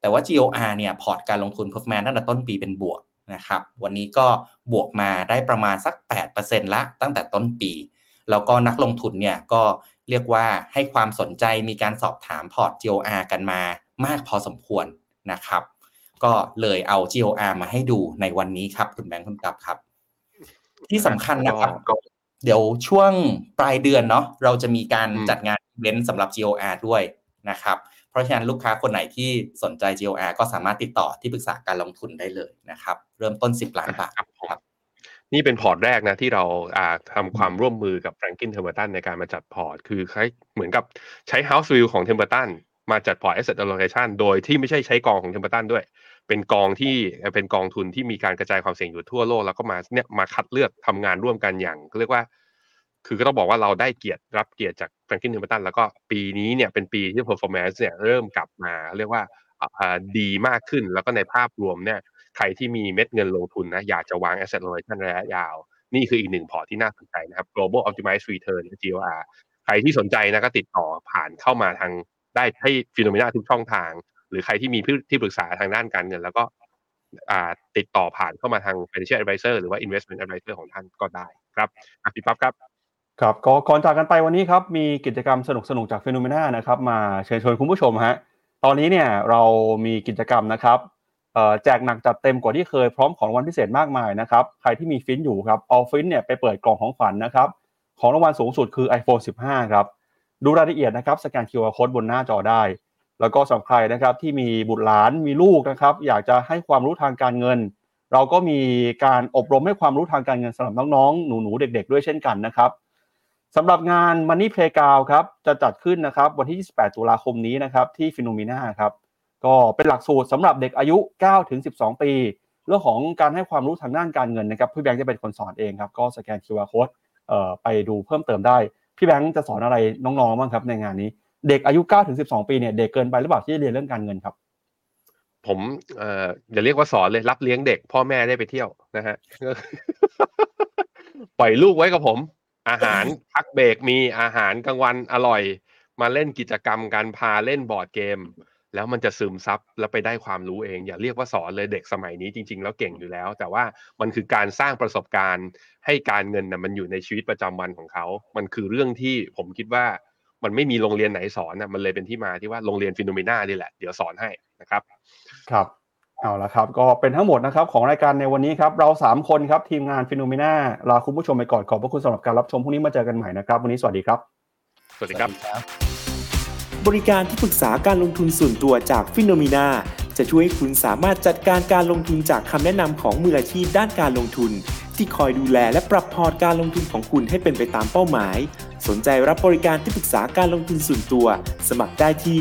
แต่ว่า GOR เนี่ยพอร์ตการลงทุน performance ตั้งแต่ต้นปีเป็นบวกนะครับ วันนี้ก็บวกมาได้ประมาณสัก 8%ละตั้งแต่ต้นปี แล้วก็นักลงทุนเนี่ยก็เรียกว่าให้ความสนใจมีการสอบถามพอร์ต GOR กันมามากพอสมควรนะครับ ก็เลยเอา GOR มาให้ดูในวันนี้ครับคุณแบงค์คุณปั๊บครับ ที่สำคัญนะครับเดี๋ยวช่วงปลายเดือนเนาะเราจะมีการจัดงานอีเวนต์สำหรับ GOR ด้วยนะครับ เพราะฉะนั้นลูกค้าคนไหนที่สนใจ GOR ก็สามารถติดต่อที่ปรึกษาการลงทุนได้เลยนะครับ เริ่มต้น 10 ล้านบาทครับนี่เป็นพอร์ตแรกนะที่เราทำความร่วมมือกับ Franklin Templeton ในการมาจัดพอร์ต คือคล้ายเหมือนกับใช้ House View ของ Templeton มาจัดพอร์ต Asset Allocation โดยที่ไม่ใช่ใช้กองของ Templeton ด้วย เป็นกองที่เป็นกองทุนที่มีการกระจายความเสี่ยงอยู่ทั่วโลก แล้วก็มาเนี่ยมาคัดเลือกทำงานร่วมกันอย่างเรียกว่า คือก็ต้องบอกว่าเราได้เกียรติรับเกียรติจาก Franklin Templeton แล้วก็ปีนี้เนี่ยเป็นปีที่ performance เนี่ยเริ่มกลับมา เรียกว่าดีมากขึ้นแล้วก็ในภาพรวมเนี่ยใครที่มีเม็ดเงินลงทุนนะอยากจะวาง asset allocation ระยะยาว นี่คืออีกหนึ่งพอร์ตที่น่าสนใจนะครับ global optimized return GOR ใครที่สนใจนะก็ติดต่อผ่านเข้ามาทางได้ให้ FINNOMENA ทุกช่องทาง หรือใครที่มีที่ปรึกษาทางด้านการเงิน แล้วก็ติดต่อผ่านเข้ามาทาง financial advisor หรือว่า investment advisor ของท่านก็ได้ครับพี่ปั๊บครับ ครับก็ก่อนจากกันไปวันนี้ครับมีกิจกรรมสนุกๆจาก FINNOMENA นะครับมาเชิญชวนคุณผู้ชมฮะตอนนี้เนี่ยเรามีกิจกรรมนะครับแจกหนักจัดเต็มกว่าที่เคยพร้อมของรางวัลพิเศษมากมายนะครับใครที่มี FINT อยู่ครับเอา FINT เนี่ยไปเปิดกล่องของขวัญนะครับของรางวัลสูงสุดคือ iPhone 15 ครับดูรายละเอียดนะครับสแกน QR Code บนหน้าจอได้ แล้วก็สำหรับใครนะครับที่มีบุตรหลานมีลูกนะครับอยากจะให้ความรู้ทางการเงิน เราก็มีการอบรมให้ความรู้ทางการเงินสำหรับน้องๆหนูๆเด็ก ๆ ด้วยเช่นกันนะครับ สำหรับงาน Money Playground ครับจะจัดขึ้นนะครับวันที่ 28 ตุลาคมนี้นะครับที่ FINNOMENA ครับก็เป็นหลักสูตรสำหรับเด็กอายุ9ถึง12 ปี เรื่องของการให้ความรู้ทางด้านการเงินนะครับพี่แบงค์จะเป็นคนสอนเองครับก็สแกน QR Code เอ่อไปดูเพิ่มเติมได้ พี่แบงค์จะสอนอะไรน้องๆบ้างครับในงานนี้ เด็กอายุ9ถึง12 ปีเนี่ยเด็กเกินไปหรือเปล่าที่จะเรียนเรื่องการเงินครับผมเอ่ออย่าเรียกว่าสอนเลยรับเลี้ยงเด็ก พ่อแม่ได้ไปเที่ยวนะฮะปล่อยลูกไว้กับผม อาหารพักเบรกมีอาหารกลางวันอร่อย มาเล่นกิจกรรมการพาเล่นบอร์ดเกม แล้วมันจะซึมซับแล้วไปได้ความรู้เอง อย่าเรียกว่าสอนเลยเด็กสมัยนี้จริง ๆ แล้วเก่งอยู่แล้ว แต่ว่ามันคือการสร้างประสบการณ์ ให้การเงินนะมันอยู่ในชีวิตประจำวันของเขา มันคือเรื่องที่ผมคิดว่ามันไม่มีโรงเรียนไหนสอนนะมันเลยเป็นที่มาที่ว่าโรงเรียน FINNOMENA นี่แหละ เดี๋ยวสอนให้นะครับ ครับ เอาละครับ ก็เป็นทั้งหมดนะครับของรายการในวันนี้ครับ เรา 3 คนครับ ทีมงาน FINNOMENA ลาคุณผู้ชมไปก่อนขอบพระคุณสำหรับการรับชมพรุ่งนี้มาเจอกันใหม่นะครับ วันนี้สวัสดีครับ สวัสดีครับ บริการที่ปรึกษาการลงทุนส่วนตัวจากฟิโนมีนาจะช่วยให้คุณสามารถจัดการการลงทุนจากคำแนะนำของมืออาชีพด้านการลงทุน ที่คอยดูแลและปรับพอร์ตการลงทุนของคุณให้เป็นไปตามเป้าหมาย สนใจรับบริการที่ปรึกษาการลงทุนส่วนตัว สมัครได้ที่